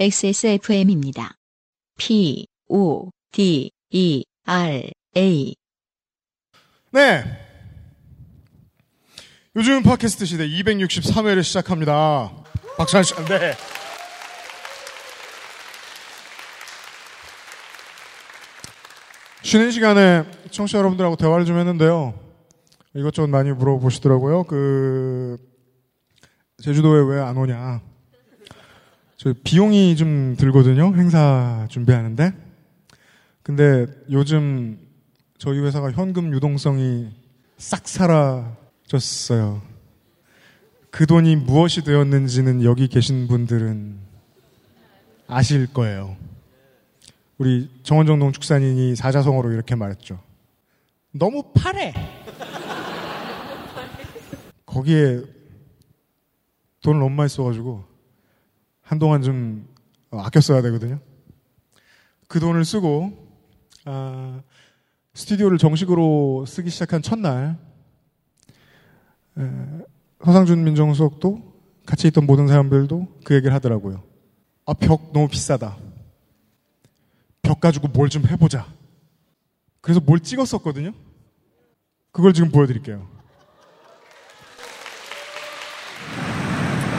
XSFM입니다. P, O, D, E, R, A. 네. 요즘 팟캐스트 시대 263회를 시작합니다. 박수 한 번. 네. 쉬는 시간에 청취자 여러분들하고 대화를 좀 했는데요. 이것저것 많이 물어보시더라고요. 그, 제주도에 왜 안 오냐. 저 비용이 좀 들거든요. 행사 준비하는데. 근데 요즘 저희 회사가 현금 유동성이 싹 사라졌어요. 그 돈이 무엇이 되었는지는 여기 계신 분들은 아실 거예요. 우리 정원정 농축산인이 사자성어로 이렇게 말했죠. 너무 파래! 거기에 돈을 너무 많이 써가지고 한동안 좀 아껴 써야 되거든요. 그 돈을 쓰고 아, 스튜디오를 정식으로 쓰기 시작한 첫날 에, 서상준 민정수석도 같이 있던 모든 사람들도 그 얘기를 하더라고요. 아, 벽 너무 비싸다. 벽 가지고 뭘 좀 해보자. 그래서 뭘 찍었었거든요. 그걸 지금 보여드릴게요.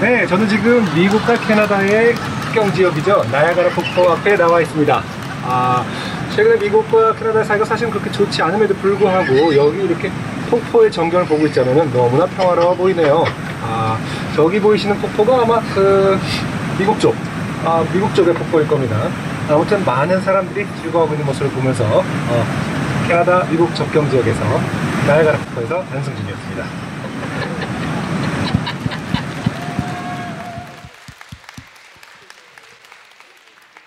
네, 저는 지금 미국과 캐나다의 국경 지역이죠. 나야가라 폭포 앞에 나와 있습니다. 아, 최근에 미국과 캐나다 사이가 사실은 그렇게 좋지 않음에도 불구하고 여기 이렇게 폭포의 전경을 보고 있자면 너무나 평화로워 보이네요. 아, 저기 보이시는 폭포가 아마 그 미국 쪽, 아, 미국 쪽의 폭포일 겁니다. 아무튼 많은 사람들이 즐거워하고 있는 모습을 보면서 어, 캐나다 미국 접경 지역에서 나야가라 폭포에서 안승준이었습니다.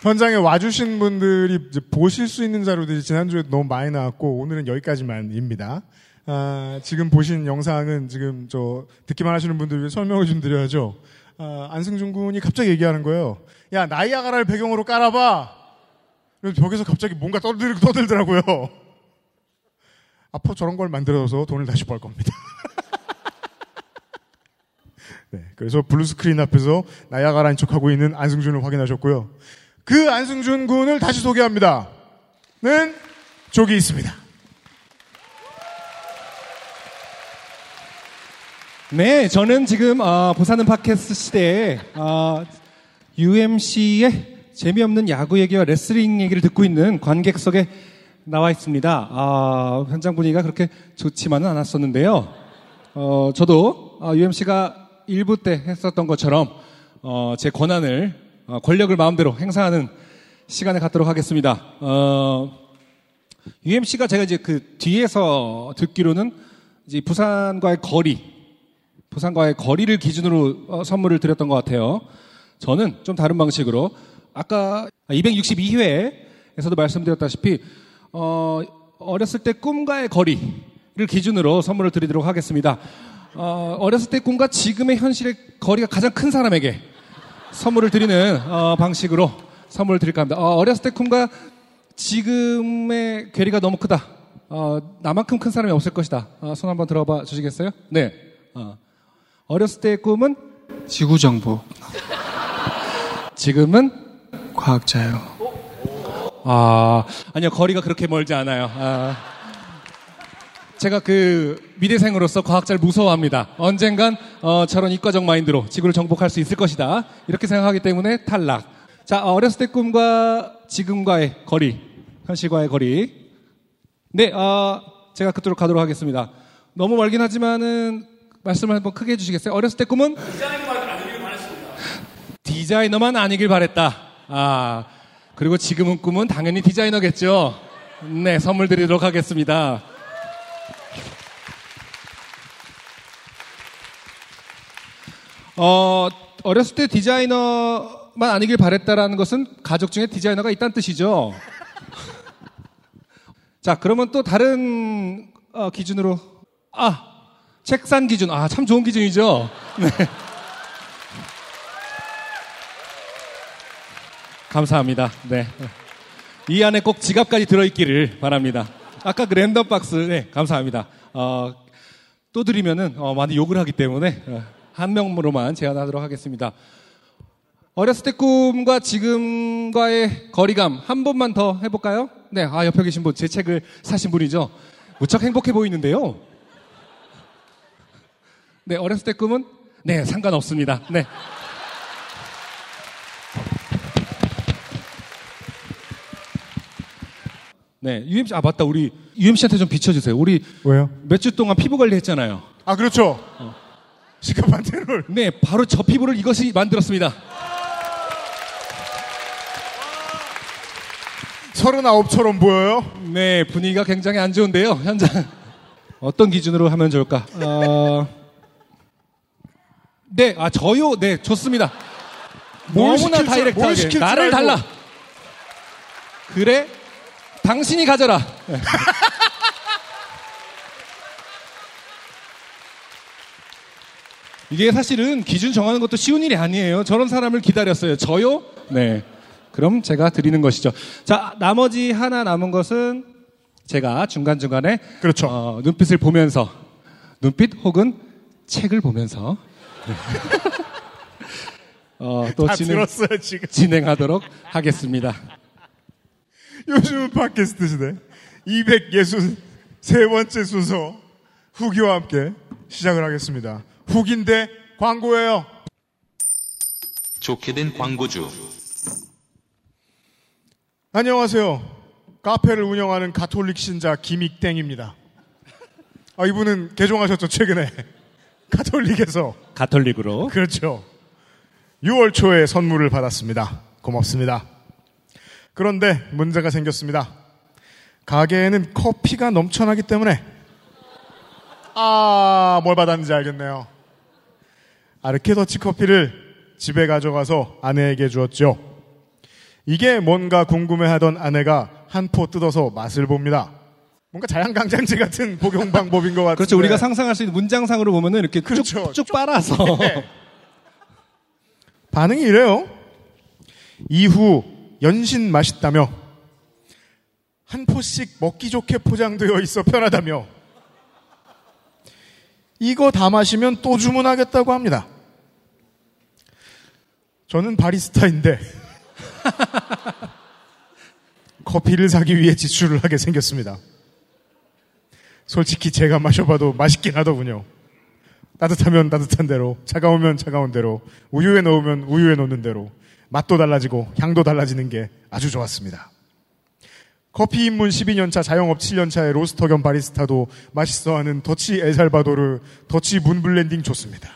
현장에 와주신 분들이 보실 수 있는 자료들이 지난주에 너무 많이 나왔고 오늘은 여기까지만입니다. 아, 지금 보신 영상은 지금 저 듣기만 하시는 분들 위해 설명을 좀 드려야죠. 아, 안승준 군이 갑자기 얘기하는 거예요. 야 나이아가라를 배경으로 깔아봐. 그래서 벽에서 갑자기 뭔가 떠들, 떠들더라고요. 앞으로 저런 걸 만들어서 돈을 다시 벌 겁니다. 네, 그래서 블루스크린 앞에서 나이아가라인 척하고 있는 안승준을 확인하셨고요. 그 안승준 군을 다시 소개합니다. 는 저기 있습니다. 네, 저는 지금 어, 부산은 팟캐스트 시대에 어, UMC의 재미없는 야구 얘기와 레슬링 얘기를 듣고 있는 관객석에 나와 있습니다. 어, 현장 분위기가 그렇게 좋지만은 않았었는데요. 어, 저도 어, UMC가 1부 때 했었던 것처럼 어, 제 권한을 어, 권력을 마음대로 행사하는 시간을 갖도록 하겠습니다. 어, UMC가 제가 이제 그 뒤에서 듣기로는 이제 부산과의 거리, 부산과의 거리를 기준으로 어, 선물을 드렸던 것 같아요. 저는 좀 다른 방식으로 아까 262회에서도 말씀드렸다시피 어, 어렸을 때 꿈과의 거리를 기준으로 선물을 드리도록 하겠습니다. 어, 어렸을 때 꿈과 지금의 현실의 거리가 가장 큰 사람에게 선물을 드리는 어, 방식으로 선물을 드릴까 합니다. 어, 어렸을 때 꿈과 지금의 괴리가 너무 크다. 어, 나만큼 큰 사람이 없을 것이다. 어, 손 한번 들어봐 주시겠어요? 네. 어. 어렸을 때의 꿈은 지구 정복. 지금은 과학자요. 아 아니요 거리가 그렇게 멀지 않아요. 아, 제가 그 미대생으로서 과학자를 무서워합니다. 언젠간 어, 저런 이과적 마인드로 지구를 정복할 수 있을 것이다. 이렇게 생각하기 때문에 탈락. 자 어렸을 때 꿈과 지금과의 거리, 현실과의 거리. 네, 어, 제가 그토록 가도록 하겠습니다. 너무 멀긴 하지만은 말씀을 한번 크게 해주시겠어요? 어렸을 때 꿈은 디자이너만 아니길 바랬다. 아 그리고 지금은 꿈은 당연히 디자이너겠죠. 네, 선물 드리도록 하겠습니다. 어, 어렸을 때 디자이너만 아니길 바랬다라는 것은 가족 중에 디자이너가 있다는 뜻이죠. 자, 그러면 또 다른 어, 기준으로 아 책산 기준 아 참 좋은 기준이죠. 네. 감사합니다. 네. 이 안에 꼭 지갑까지 들어있기를 바랍니다. 아까 그 랜덤 박스, 네, 감사합니다. 어, 또 드리면은 어, 많이 욕을 하기 때문에 어, 한 명으로만 제안하도록 하겠습니다. 어렸을 때 꿈과 지금과의 거리감 한 번만 더 해볼까요? 네, 아 옆에 계신 분 제 책을 사신 분이죠. 무척 행복해 보이는데요. 네, 어렸을 때 꿈은 네 상관없습니다. 네. 네, UMC 아 맞다 우리 UMC한테 좀 비춰주세요. 우리 왜요? 몇 주 동안 피부 관리했잖아요. 아 그렇죠. 시카판테놀. 네, 바로 저 피부를 이것이 만들었습니다. 서른아홉처럼 보여요? 네, 분위기가 굉장히 안 좋은데요, 현장. 어떤 기준으로 하면 좋을까? 어... 네, 아, 저요? 네, 좋습니다. 뭘 너무나 다이렉트하게. 나를. 달라. 그래? 당신이 가져라. 이게 사실은 기준 정하는 것도 쉬운 일이 아니에요. 저런 사람을 기다렸어요. 저요? 네. 그럼 제가 드리는 것이죠. 자, 나머지 하나 남은 것은 제가 중간중간에 그렇죠. 어, 눈빛을 보면서 눈빛 혹은 책을 보면서 네. 어, 또다 진행, 들었어요 지금. 진행하도록 하겠습니다. 요즘은 팟캐스트 시대 263번째 순서 후기와 함께 시작을 하겠습니다. 후기인데 광고예요. 좋게 된 광고주. 안녕하세요. 카페를 운영하는 가톨릭 신자 김익땡입니다. 아, 이분은 개종하셨죠, 최근에. 가톨릭에서. 가톨릭으로. 그렇죠. 6월 초에 선물을 받았습니다. 고맙습니다. 그런데 문제가 생겼습니다. 가게에는 커피가 넘쳐나기 때문에 아, 뭘 받았는지 알겠네요. 아르케 더치 커피를 집에 가져가서 아내에게 주었죠. 이게 뭔가 궁금해하던 아내가 한 포 뜯어서 맛을 봅니다. 뭔가 자양강장제 같은 복용 방법인 것 같은데. 그렇죠. 우리가 상상할 수 있는 문장상으로 보면은 이렇게 그렇죠. 쭉, 쭉 빨아서. 네. 반응이 이래요. 이후 연신 맛있다며 한 포씩 먹기 좋게 포장되어 있어 편하다며 이거 다 마시면 또 주문하겠다고 합니다. 저는 바리스타인데 커피를 사기 위해 지출을 하게 생겼습니다. 솔직히 제가 마셔봐도 맛있긴 하더군요. 따뜻하면 따뜻한 대로, 차가우면 차가운 대로, 우유에 넣으면 우유에 넣는 대로, 맛도 달라지고 향도 달라지는 게 아주 좋았습니다. 커피 입문 12년차, 자영업 7년차의 로스터 겸 바리스타도 맛있어하는 더치 엘살바도르, 더치 문 블렌딩 좋습니다.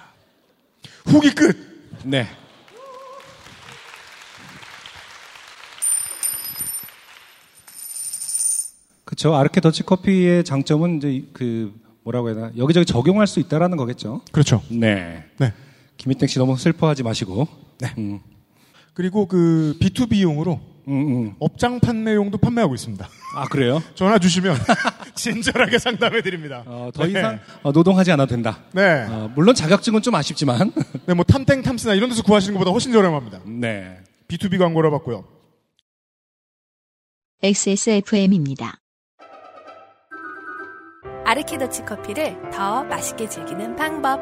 후기 끝! 네. 그렇죠. 아르케 더치 커피의 장점은 이제 그 뭐라고 해야 되나 여기저기 적용할 수 있다라는 거겠죠. 그렇죠. 네. 네. 김희택 씨 너무 슬퍼하지 마시고. 네. 음, 그리고 그 B2B용으로 음, 음. 업장 판매용도 판매하고 있습니다. 아 그래요? 전화 주시면 친절하게 상담해 드립니다. 어, 더 이상 어, 노동하지 않아도 된다. 네. 어, 물론 자격증은 좀 아쉽지만. 네, 뭐 탐땡 탐스나 이런 데서 구하시는 것보다 훨씬 저렴합니다. 네. B2B 광고를 봤고요. XSFM입니다. 아르케더치 커피를 더 맛있게 즐기는 방법.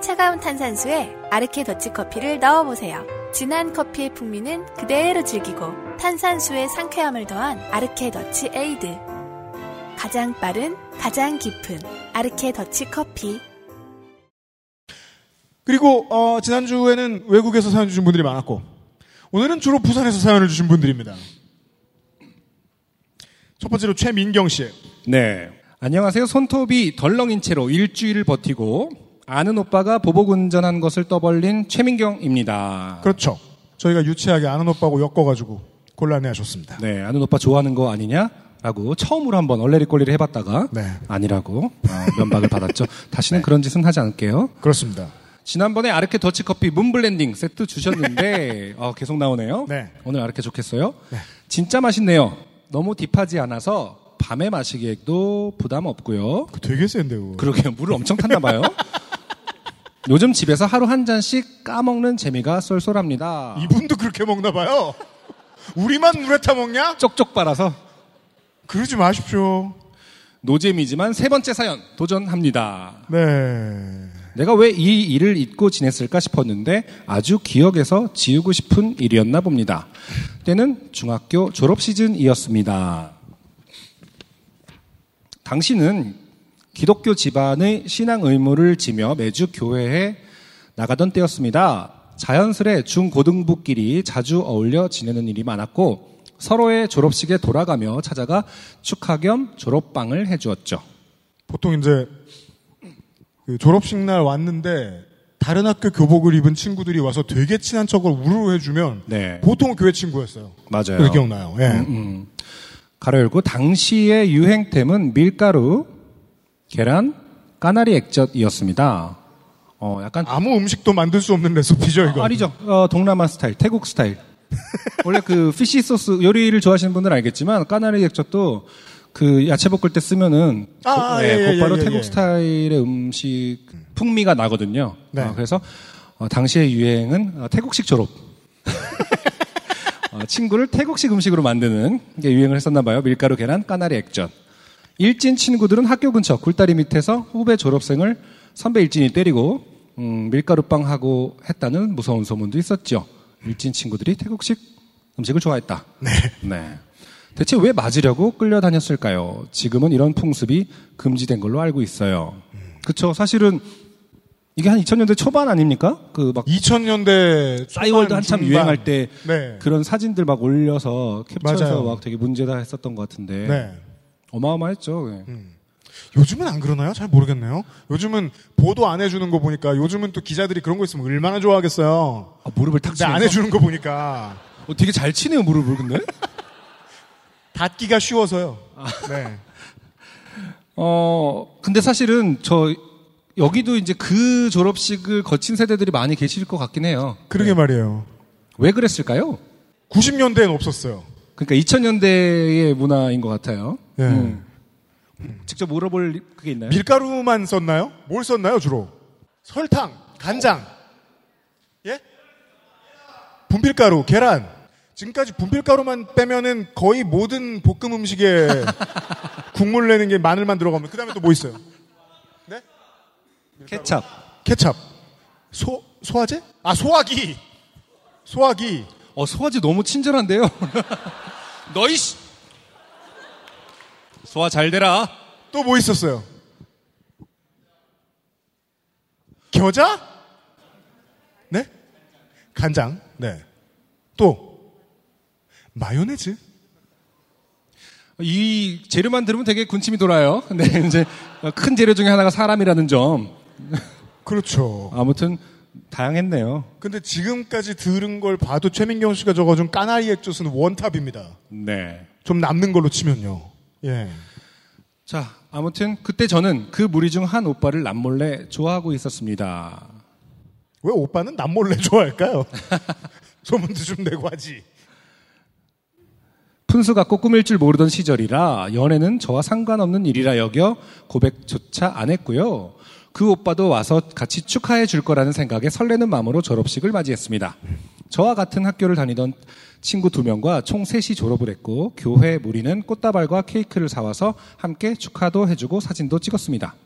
차가운 탄산수에 아르케더치 커피를 넣어보세요. 진한 커피의 풍미는 그대로 즐기고 탄산수의 상쾌함을 더한 아르케더치 에이드. 가장 빠른, 가장 깊은 아르케더치 커피. 그리고 어, 지난주에는 외국에서 사연 주신 분들이 많았고 오늘은 주로 부산에서 사연을 주신 분들입니다. 첫 번째로 최민경 씨. 네. 안녕하세요. 손톱이 덜렁인 채로 일주일을 버티고 아는 오빠가 보복 운전한 것을 떠벌린 최민경입니다. 그렇죠. 저희가 유치하게 아는 오빠고 엮어가지고 곤란해하셨습니다. 네, 아는 오빠 좋아하는 거 아니냐? 라고 처음으로 한번 얼레리 꼴리를 해봤다가 네. 아니라고 어, 면박을 받았죠. 다시는 그런 짓은 하지 않을게요. 그렇습니다. 지난번에 아르케 더치커피 문블렌딩 세트 주셨는데 어, 계속 나오네요. 네. 오늘 아르케 좋겠어요? 진짜 맛있네요. 너무 딥하지 않아서 밤에 마시기에도 부담 없고요. 그 되게 센데 요. 그러게요. 물을 엄청 탔나 봐요. 요즘 집에서 하루 한 잔씩 까먹는 재미가 쏠쏠합니다. 이분도 그렇게 먹나 봐요. 우리만 물에 타 먹냐? 쪽쪽 빨아서 그러지 마십시오. 노잼이지만 세 번째 사연 도전합니다. 네. 내가 왜 이 일을 잊고 지냈을까 싶었는데 아주 기억에서 지우고 싶은 일이었나 봅니다. 때는 중학교 졸업 시즌이었습니다. 당시는 기독교 집안의 신앙 의무를 지며 매주 교회에 나가던 때였습니다. 자연스레 중고등부끼리 자주 어울려 지내는 일이 많았고 서로의 졸업식에 돌아가며 찾아가 축하 겸 졸업방을 해주었죠. 보통 이제 그 졸업식 날 왔는데 다른 학교 교복을 입은 친구들이 와서 되게 친한 척을 우르르 해주면 네. 보통 교회 친구였어요. 맞아요. 기억나요. 예. 음, 가로 열고 당시의 유행템은 밀가루, 계란, 까나리 액젓이었습니다. 어, 약간 아무 음식도 만들 수 없는 레시피죠 이거. 아니죠. 어, 동남아 스타일, 태국 스타일. 원래 그 fish sauce 요리를 좋아하시는 분들은 알겠지만 까나리 액젓도 그 야채 볶을 때 쓰면은 아, 고- 아, 네, 예, 예, 곧바로 예, 태국 예. 스타일의 음식 풍미가 나거든요. 네. 어, 그래서 어, 당시의 유행은 어, 태국식 졸업. 어, 친구를 태국식 음식으로 만드는 게 유행을 했었나 봐요. 밀가루, 계란, 까나리 액젓. 일진 친구들은 학교 근처 굴다리 밑에서 후배 졸업생을 선배 일진이 때리고 음, 밀가루빵 하고 했다는 무서운 소문도 있었죠. 일진 친구들이 태국식 음식을 좋아했다. 네. 대체 왜 맞으려고 끌려다녔을까요? 지금은 이런 풍습이 금지된 걸로 알고 있어요. 그쵸. 사실은 이게 한 2000년대 초반 아닙니까? 그 막 2000년대 싸이월드 한참 유행할 때 네. 그런 사진들 막 올려서 캡처해서 맞아요. 막 되게 문제다 했었던 것 같은데 네. 어마어마했죠. 네. 요즘은 안 그러나요? 잘 모르겠네요. 요즘은 보도 안 해주는 거 보니까 요즘은 또 기자들이 그런 거 있으면 얼마나 좋아하겠어요. 아, 무릎을 탁 근데 안 치면서 해주는 거 보니까 어, 되게 잘 치네요 무릎을 근데. 닫기가 쉬워서요. 아. 네. 어 근데 사실은 저 여기도 이제 그 졸업식을 거친 세대들이 많이 계실 것 같긴 해요. 그러게 말이에요. 왜 그랬을까요? 90년대엔 없었어요. 그러니까 2000년대의 문화인 것 같아요. 예. 음. 직접 물어볼 그게 있나요? 밀가루만 썼나요? 뭘 썼나요, 주로? 설탕, 간장. 예? 분필가루, 계란. 지금까지 분필가루만 빼면은 거의 모든 볶음 음식에 국물 내는 게 마늘만 들어가면 그 다음에 또 뭐 있어요? 케찹. 케찹. 소, 소화제? 아, 소화기. 소화기. 어 소화제 너무 친절한데요. 너희 씨. 소화 잘 되라. 또 뭐 있었어요? 겨자? 네? 간장. 네. 또 마요네즈? 이 재료만 들으면 되게 군침이 돌아요. 근데 이제 큰 재료 중에 하나가 사람이라는 점. 그렇죠. 아무튼 다양했네요. 근데 지금까지 들은 걸 봐도 최민경 씨가 적어준 까나리 액젓은 원탑입니다. 네. 좀 남는 걸로 치면요. 예. 자, 아무튼 그때 저는 그 무리 중 한 오빠를 남몰래 좋아하고 있었습니다. 왜 오빠는 남몰래 좋아할까요? 소문도 좀 내고 하지. 푼수 갖고 꾸밀 줄 모르던 시절이라 연애는 저와 상관없는 일이라 여겨 고백조차 안 했고요. 그 오빠도 와서 같이 축하해 줄 거라는 생각에 설레는 마음으로 졸업식을 맞이했습니다. 저와 같은 학교를 다니던 친구 두 명과 총 셋이 졸업을 했고 교회 무리는 꽃다발과 케이크를 사와서 함께 축하도 해주고 사진도 찍었습니다.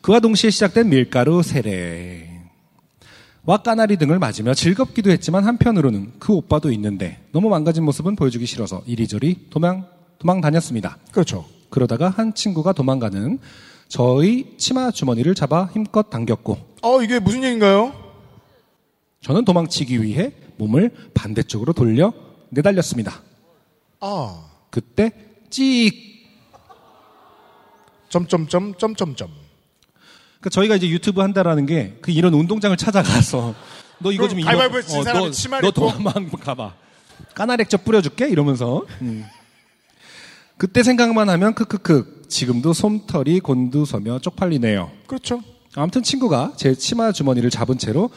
그와 동시에 시작된 밀가루 세례. 와 까나리 등을 맞으며 즐겁기도 했지만 한편으로는 그 오빠도 있는데 너무 망가진 모습은 보여주기 싫어서 이리저리 도망 도망 다녔습니다. 그렇죠. 그러다가 한 친구가 도망가는 저의 치마 주머니를 잡아 힘껏 당겼고 어, 이게 무슨 얘기인가요? 저는 도망치기 위해 몸을 반대쪽으로 돌려 내달렸습니다. 아, 그때 찍 점점점 점점점. 그러니까 저희가 이제 유튜브 한다라는 게 그 이런 운동장을 찾아가서 너 이거 그럼 좀 입어. 가위바위보에 진 사람이 너, 치마를 너? 도망 가봐. 까나렉젓 뿌려줄게 이러면서. 음. 그때 생각만 하면 크크크. 지금도 솜털이 곤두서며 쪽팔리네요. 그렇죠. 아무튼 친구가 제 치마 주머니를 잡은 채로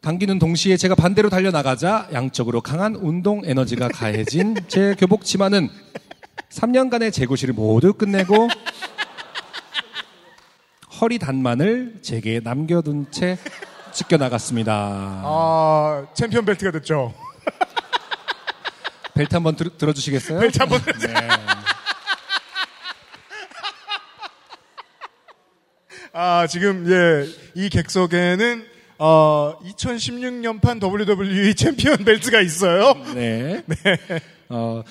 당기는 동시에 제가 반대로 달려나가자 양쪽으로 강한 운동 에너지가 가해진 제 교복 치마는 3년간의 재고시를 모두 끝내고 허리 단만을 제게 남겨둔 채 찢겨 나갔습니다. 아, 챔피언 벨트가 됐죠. 벨트 한번 들, 들어주시겠어요? 벨트 한번 네. 아, 지금, 예, 이 객석에는, 어, 2016년판 WWE 챔피언 벨트가 있어요. 네. 어,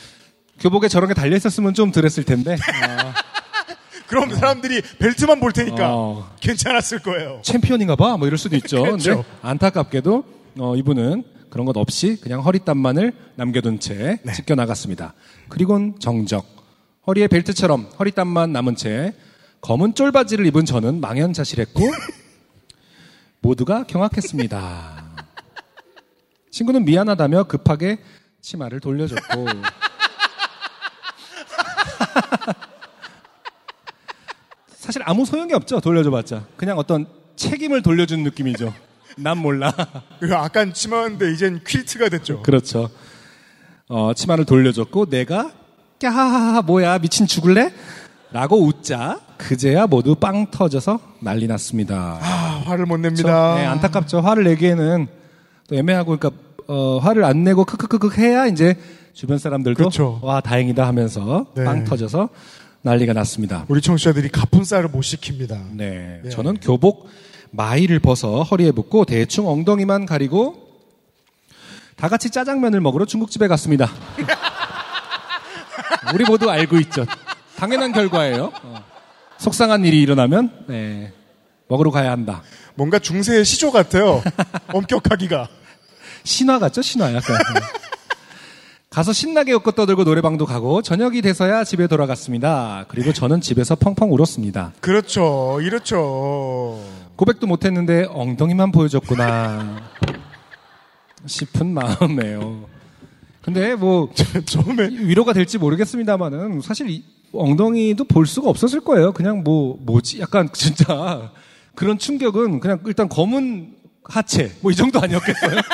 교복에 저런 게 달려 있었으면 좀 덜했을 텐데. 어, 그럼 사람들이 벨트만 볼 테니까 어. 괜찮았을 거예요. 챔피언인가 봐. 뭐 이럴 수도 있죠. 그렇죠. 근데 안타깝게도 어, 이분은 그런 것 없이 그냥 허리땀만을 남겨둔 채 네. 찢겨 나갔습니다. 그리곤 정적. 허리에 벨트처럼 허리땀만 남은 채 검은 쫄바지를 입은 저는 망연자실했고 모두가 경악했습니다. 친구는 미안하다며 급하게 치마를 돌려줬고 사실 아무 소용이 없죠. 돌려줘봤자 그냥 어떤 책임을 돌려준 느낌이죠. 난 몰라. 그 아깐 치마인데 이젠 퀼트가 됐죠. 그렇죠. 어, 치마를 돌려줬고 내가 까하하하 뭐야 미친 죽을래? 라고 웃자 그제야 모두 빵 터져서 난리 났습니다. 아, 화를 못 그렇죠? 냅니다. 네, 안타깝죠. 화를 내기에는 또 애매하고 그러니까 어, 화를 안 내고 크크크크 해야 이제 주변 사람들도 그렇죠. 와 다행이다 하면서 네. 빵 터져서 난리가 났습니다. 우리 청취자들이 가뿐쌀을 못 시킵니다. 네, 예. 저는 교복 마이를 벗어 허리에 묶고 대충 엉덩이만 가리고 다 같이 짜장면을 먹으러 중국집에 갔습니다. 우리 모두 알고 있죠. 당연한 결과예요. 어. 속상한 일이 일어나면 네, 먹으러 가야 한다. 뭔가 중세의 시조 같아요. 엄격하기가. 신화 같죠? 신화 약간. 네. 가서 신나게 웃고 떠들고 노래방도 가고 저녁이 돼서야 집에 돌아갔습니다. 그리고 저는 집에서 펑펑 울었습니다. 그렇죠. 이렇죠. 고백도 못했는데 엉덩이만 보여줬구나 싶은 마음이에요. 근데 뭐 처음에 위로가 될지 모르겠습니다만은 사실 이 엉덩이도 볼 수가 없었을 거예요. 그냥 뭐 뭐지 약간 진짜 그런 충격은 그냥 일단 검은 하체 뭐 이 정도 아니었겠어요?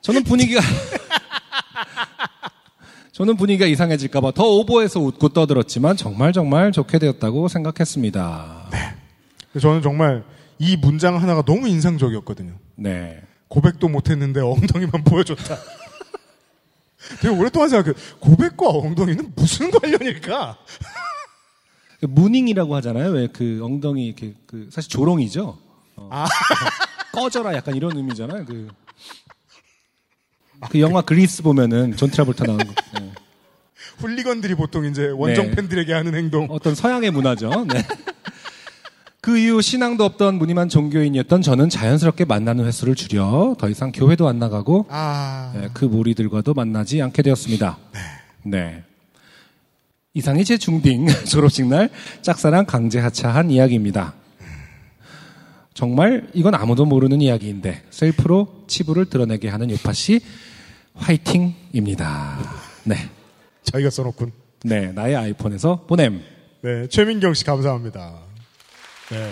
저는 분위기가 저는 분위기가 이상해질까봐 더 오버해서 웃고 떠들었지만 정말 정말 좋게 되었다고 생각했습니다. 저는 정말 이 문장 하나가 너무 인상적이었거든요. 네. 고백도 못했는데 엉덩이만 보여줬다. 되게 오랫동안 생각해. 고백과 엉덩이는 무슨 관련일까? mooning이라고 하잖아요. 왜 그 엉덩이 이렇게 그 사실 조롱이죠. 어. 아. 꺼져라 약간 이런 의미잖아요. 그, 그 영화 그리스 보면은 존 트라볼타 나오는 거. 네. 훌리건들이 보통 이제 원정 네. 팬들에게 하는 행동. 어떤 서양의 문화죠. 네. 그 이후 신앙도 없던 무늬만 종교인이었던 저는 자연스럽게 만나는 횟수를 줄여 더 이상 교회도 안 나가고 아. 네, 그 무리들과도 만나지 않게 되었습니다. 네. 이상이 제 중딩 졸업식 날 짝사랑 강제 하차한 이야기입니다. 정말 이건 아무도 모르는 이야기인데 셀프로 치부를 드러내게 하는 요파 씨 화이팅입니다. 네. 자기가 써놓군. 네, 나의 아이폰에서 보냄. 네. 최민경 씨 감사합니다. 네.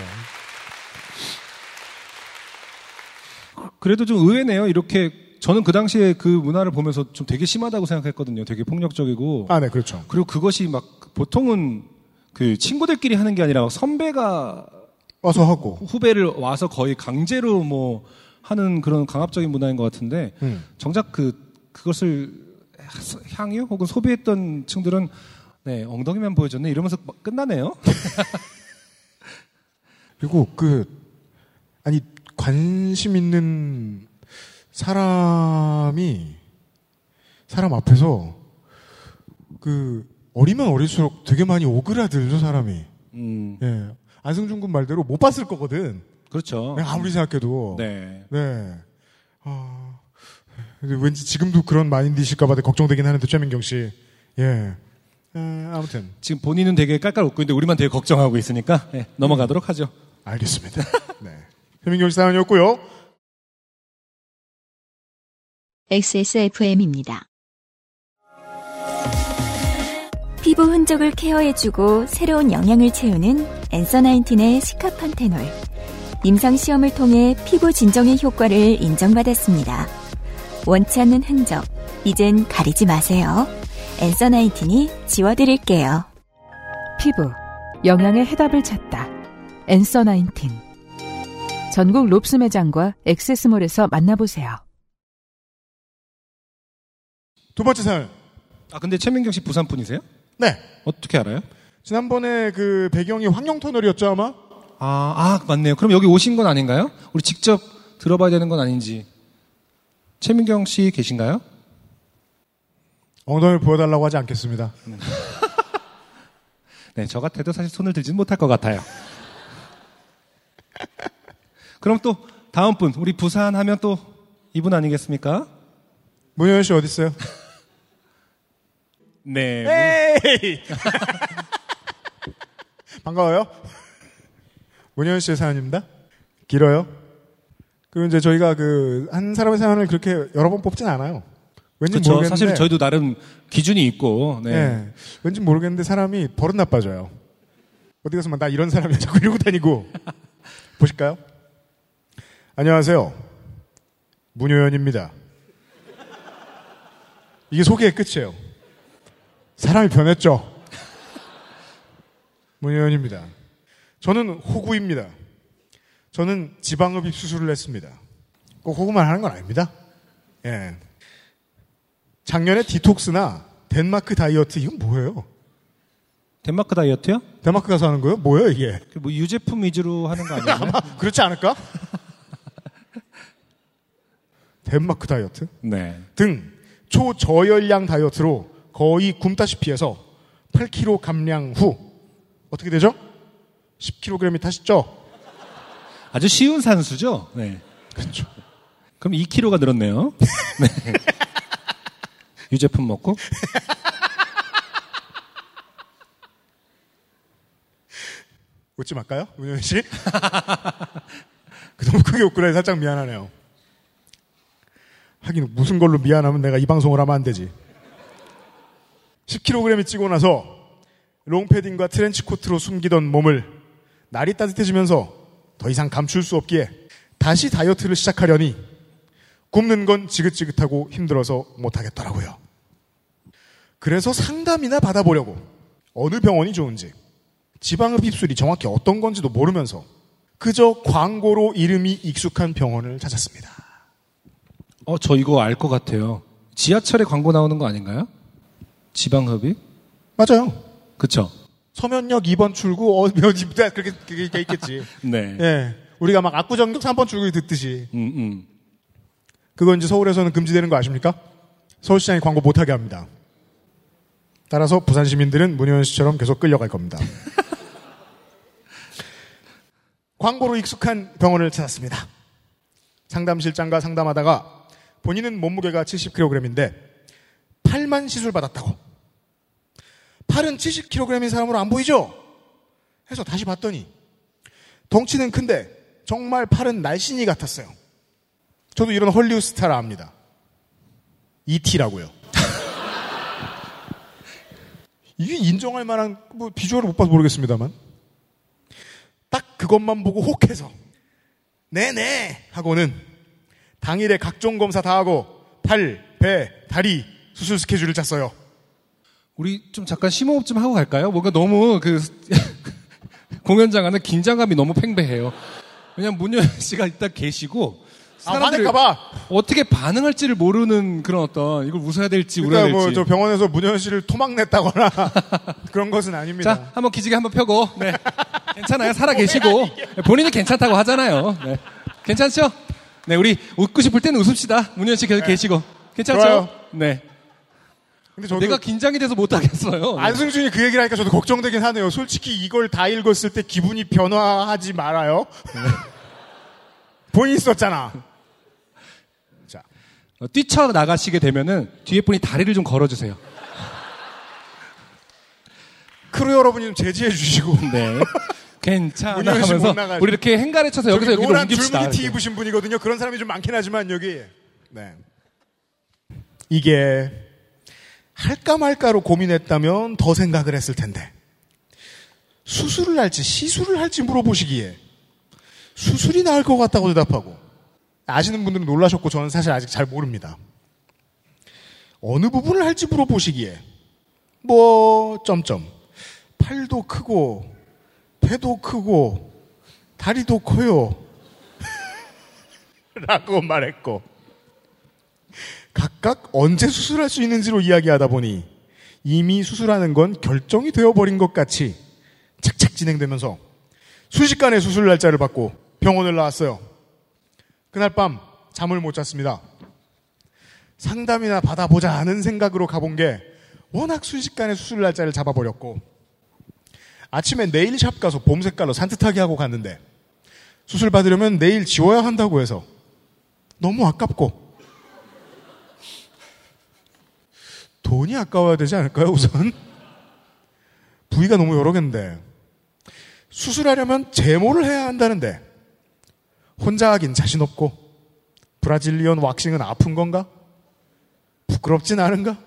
그래도 좀 의외네요. 이렇게 저는 그 당시에 그 문화를 보면서 좀 되게 심하다고 생각했거든요. 되게 폭력적이고. 아, 네, 그렇죠. 그리고 그것이 막 보통은 그 친구들끼리 하는 게 아니라 선배가 와서 하고. 후배를 와서 거의 강제로 뭐 하는 그런 강압적인 문화인 것 같은데 음. 정작 그 그것을 향유 혹은 소비했던 층들은 네 엉덩이만 보여줬네 이러면서 막 끝나네요. 그리고 그, 아니, 관심 있는 사람이, 사람 앞에서, 그, 어리면 어릴수록 되게 많이 오그라들죠, 사람이. 음 예. 안승준 군 말대로 못 봤을 거거든. 그렇죠. 내가 아무리 생각해도. 네. 네. 아, 근데 왠지 지금도 그런 마인드이실까봐 걱정되긴 하는데, 최민경 씨. 예. 에, 아무튼, 지금 본인은 되게 깔깔 웃고 있는데 우리만 되게 걱정하고 있으니까 네, 넘어가도록 하죠. 알겠습니다. 네. 최민경 씨 사연이었고요. XSFM입니다. 피부 흔적을 케어해주고 새로운 영양을 채우는 엔서 나인틴의 시카판테놀. 임상 시험을 통해 피부 진정의 효과를 인정받았습니다. 원치 않는 흔적, 이젠 가리지 마세요. 엔서 나인틴이 지워드릴게요. 피부, 영양의 해답을 찾다. 엔서 나인틴. 전국 롭스 매장과 액세스몰에서 만나보세요. 두 번째 사연. 아 근데 최민경 씨 부산 분이세요? 네. 어떻게 알아요? 지난번에 그 배경이 황룡터널이었죠 아마? 아, 아, 맞네요. 그럼 여기 오신 건 아닌가요? 우리 직접 들어봐야 되는 건 아닌지. 최민경 씨 계신가요? 엉덩이를 보여달라고 하지 않겠습니다. 네, 저 같아도 사실 손을 들지는 못할 것 같아요. 그럼 또 다음 분, 우리 부산 하면 또 이분 아니겠습니까? 문효연 씨 어디 있어요? 네. 에이! 반가워요. 문효연 씨의 사연입니다. 길어요. 그리고 이제 저희가 그 한 사람의 사연을 그렇게 여러 번 뽑진 않아요. 왠지 그렇죠. 모르겠는데 사실 저희도 나름 기준이 있고. 네. 예. 왠지 모르겠는데 사람이 버릇 나빠져요. 어디 가서 막 나 이런 사람이야 자꾸 이러고 다니고. 보실까요? 안녕하세요. 문효연입니다. 이게 소개의 끝이에요. 사람이 변했죠. 문효연입니다. 저는 호구입니다. 저는 지방흡입 수술을 했습니다. 꼭 호구만 하는 건 아닙니다. 예. 작년에 디톡스나 덴마크 다이어트 이건 뭐예요? 덴마크 다이어트요? 덴마크 가서 하는 거예요? 뭐예요 이게? 그뭐 유제품 위주로 하는 거 아니에요? 아마 그렇지 않을까? 덴마크 다이어트 네. 등 초저열량 다이어트로 거의 굶다시피 해서 8kg 감량 후 어떻게 되죠? 10kg이 타셨죠? 아주 쉬운 산수죠? 네. 그렇죠. 그럼 2kg가 늘었네요. 네. 유제품 먹고. 웃지 말까요? 문현 씨? 그 너무 크게 웃구라 살짝 미안하네요. 하긴 무슨 걸로 미안하면 내가 이 방송을 하면 안 되지. 10kg이 찌고 나서 롱패딩과 트렌치 코트로 숨기던 몸을 날이 따뜻해지면서 더 이상 감출 수 없기에 다시 다이어트를 시작하려니 굶는 건 지긋지긋하고 힘들어서 못하겠더라고요. 그래서 상담이나 받아보려고 어느 병원이 좋은지 지방흡 입술이 정확히 어떤 건지도 모르면서 그저 광고로 이름이 익숙한 병원을 찾았습니다. 어, 저 이거 알 것 같아요. 지하철에 광고 나오는 거 아닌가요? 지방흡입? 맞아요. 그쵸? 서면역 2번 출구, 어, 몇, 그렇게, 그게 있겠지. 네. 예. 우리가 막 압구정역 3번 출구 듣듯이. 음, 음. 그건 이제 서울에서는 금지되는 거 아십니까? 서울시장이 광고 못하게 합니다. 따라서 부산 시민들은 문효연 씨처럼 계속 끌려갈 겁니다. 광고로 익숙한 병원을 찾았습니다. 상담실장과 상담하다가 본인은 몸무게가 70kg인데 팔만 시술 받았다고. 팔은 70kg인 사람으로 안 보이죠? 해서 다시 봤더니 덩치는 큰데 정말 팔은 날씬이 같았어요. 저도 이런 헐리우드 스타를 압니다. E.T.라고요. 이게 인정할 만한 뭐 비주얼을 못 봐서 모르겠습니다만 딱 그것만 보고 혹해서 네네 하고는 당일에 각종 검사 다 하고 팔, 배, 다리 수술 스케줄을 짰어요. 우리 좀 잠깐 심호흡 좀 하고 갈까요? 뭔가 너무 그 공연장 안에 긴장감이 너무 팽배해요. 왜냐면 문효연 씨가 일단 계시고 아, 사람들이 화낼까봐. 어떻게 반응할지를 모르는 그런 어떤 이걸 웃어야 될지 울어야 그러니까 될지. 뭐저 병원에서 문현 씨를 토막 냈다거나 그런 것은 아닙니다. 자, 한번 기지개 한번 펴고. 네. 괜찮아요. 살아 계시고. 본인이 괜찮다고 하잖아요. 네. 괜찮죠? 네, 우리 웃고 싶을 때는 웃읍시다. 문현 씨 계속 계시고. 괜찮죠? 좋아요. 네. 근데 저도 내가 긴장이 돼서 못 하겠어요. 안승준이 그 얘기를 하니까 저도 걱정되긴 하네요. 솔직히 이걸 다 읽었을 때 기분이 변화하지 말아요. 본인이 썼잖아. 자, 어, 뛰쳐 나가시게 되면은 뒤에 분이 다리를 좀 걸어주세요. 크루 여러분이 좀 제지해 주시고. 네. 괜찮아 하면서. 우리 이렇게 행가래 쳐서 여기서 여기로 노란 옮깁시다. 줄무늬 티 이렇게. 입으신 분이거든요. 그런 사람이 좀 많긴 하지만 여기. 네. 이게 할까 말까로 고민했다면 더 생각을 했을 텐데 수술을 할지 시술을 할지 물어보시기에 수술이 나을 것 같다고 대답하고 아시는 분들은 놀라셨고 저는 사실 아직 잘 모릅니다. 어느 부분을 할지 물어보시기에 뭐 점점 팔도 크고 배도 크고 다리도 커요. 라고 말했고 각각 언제 수술할 수 있는지로 이야기하다 보니 이미 수술하는 건 결정이 되어버린 것 같이 착착 진행되면서 순식간에 수술 날짜를 받고 병원을 나왔어요. 그날 밤 잠을 못 잤습니다. 상담이나 받아보자 하는 생각으로 가본 게 워낙 순식간에 수술 날짜를 잡아버렸고 아침에 네일샵 가서 봄 색깔로 산뜻하게 하고 갔는데 수술 받으려면 내일 지워야 한다고 해서 너무 아깝고 돈이 아까워야 되지 않을까요 우선? 부위가 너무 여러 개인데 수술하려면 제모를 해야 한다는데 혼자 하긴 자신 없고 브라질리언 왁싱은 아픈 건가? 부끄럽진 않은가?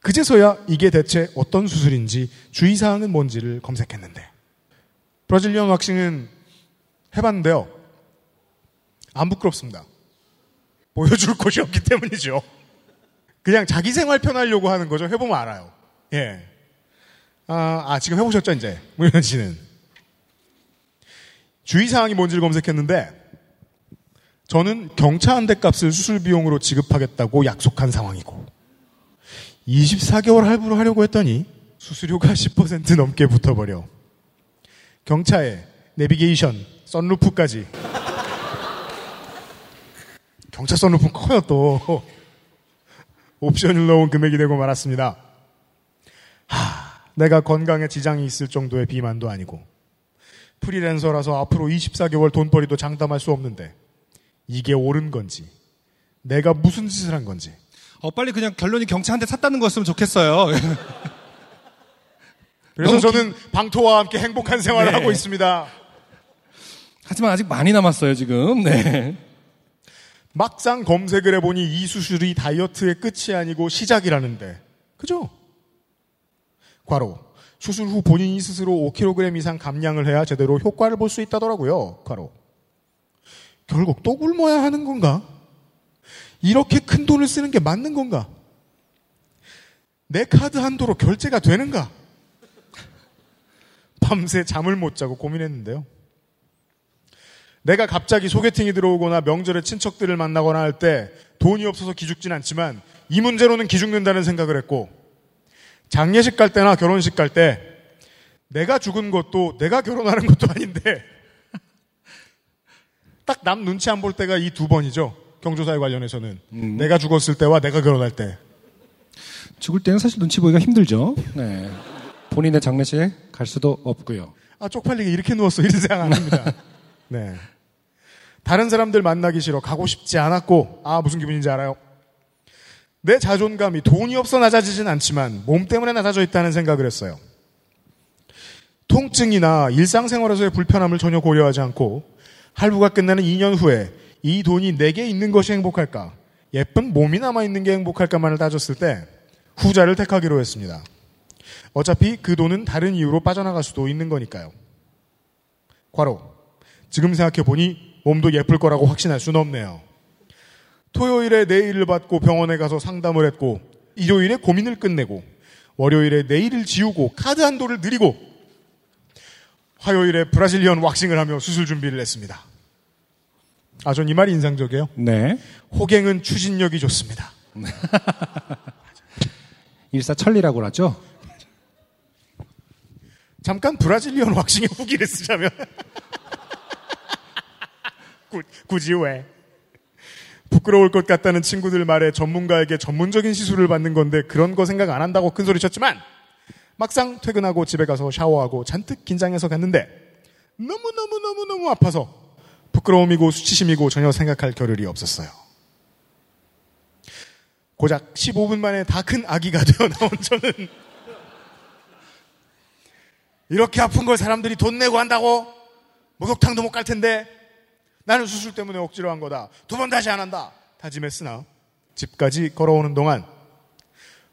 그제서야 이게 대체 어떤 수술인지 주의사항은 뭔지를 검색했는데 브라질리언 왁싱은 해봤는데요. 안 부끄럽습니다. 보여줄 곳이 없기 때문이죠. 그냥 자기 생활 편하려고 하는 거죠. 해보면 알아요. 예. 아, 아 지금 해보셨죠, 이제? 문현 씨는. 주의사항이 뭔지를 검색했는데, 저는 경차 한 대 값을 수술 비용으로 지급하겠다고 약속한 상황이고, 24개월 할부로 하려고 했더니, 수수료가 10% 넘게 붙어버려. 경차에 내비게이션, 썬루프까지. 경차 썬루프는 커요, 또. 옵션을 넣은 금액이 되고 말았습니다. 하, 내가 건강에 지장이 있을 정도의 비만도 아니고 프리랜서라서 앞으로 24개월 돈벌이도 장담할 수 없는데 이게 옳은 건지 내가 무슨 짓을 한 건지 어, 빨리 그냥 결론이 경차 한 대 샀다는 거였으면 좋겠어요. 그래서 저는 방토와 함께 행복한 생활을 네. 하고 있습니다. 하지만 아직 많이 남았어요, 지금. 네. 막상 검색을 해보니 이 수술이 다이어트의 끝이 아니고 시작이라는데 그죠? 과로 수술 후 본인이 스스로 5kg 이상 감량을 해야 제대로 효과를 볼 수 있다더라고요. 과로 결국 또 굶어야 하는 건가? 이렇게 큰 돈을 쓰는 게 맞는 건가? 내 카드 한도로 결제가 되는가? 밤새 잠을 못 자고 고민했는데요. 내가 갑자기 소개팅이 들어오거나 명절에 친척들을 만나거나 할 때 돈이 없어서 기죽진 않지만 이 문제로는 기죽는다는 생각을 했고 장례식 갈 때나 결혼식 갈 때 내가 죽은 것도 내가 결혼하는 것도 아닌데 딱 남 눈치 안 볼 때가 이 두 번이죠. 경조사에 관련해서는 내가 죽었을 때와 내가 결혼할 때 죽을 때는 사실 눈치 보기가 힘들죠. 네. 본인의 장례식에 갈 수도 없고요. 아, 쪽팔리게 이렇게 누웠어. 이런 생각 안 합니다. 네. 다른 사람들 만나기 싫어. 가고 싶지 않았고, 아, 무슨 기분인지 알아요? 내 자존감이 돈이 없어 낮아지진 않지만, 몸 때문에 낮아져 있다는 생각을 했어요. 통증이나 일상생활에서의 불편함을 전혀 고려하지 않고, 할부가 끝나는 2년 후에 이 돈이 내게 있는 것이 행복할까? 예쁜 몸이 남아있는 게 행복할까만을 따졌을 때, 후자를 택하기로 했습니다. 어차피 그 돈은 다른 이유로 빠져나갈 수도 있는 거니까요. 과로. 지금 생각해보니 몸도 예쁠 거라고 확신할 수는 없네요. 토요일에 내일을 받고 병원에 가서 상담을 했고, 일요일에 고민을 끝내고, 월요일에 내일을 지우고, 카드 한도를 늘리고, 화요일에 브라질리언 왁싱을 하며 수술 준비를 했습니다. 아, 전 이 말이 인상적이에요. 네. 호갱은 추진력이 좋습니다. 일사천리라고 하죠. 잠깐 브라질리언 왁싱의 후기를 쓰자면 구- 굳이 왜 부끄러울 것 같다는 친구들 말에 전문가에게 전문적인 시술을 받는 건데 그런 거 생각 안 한다고 큰 소리 쳤지만 막상 퇴근하고 집에 가서 샤워하고 잔뜩 긴장해서 갔는데 너무너무너무너무 아파서 부끄러움이고 수치심이고 전혀 생각할 겨를이 없었어요. 고작 15분 만에 다 큰 아기가 되어 나온 저는 이렇게 아픈 걸 사람들이 돈 내고 한다고? 목욕탕도 못 갈 텐데 나는 수술 때문에 억지로 한 거다. 두 번 다시 안 한다. 다짐했으나 집까지 걸어오는 동안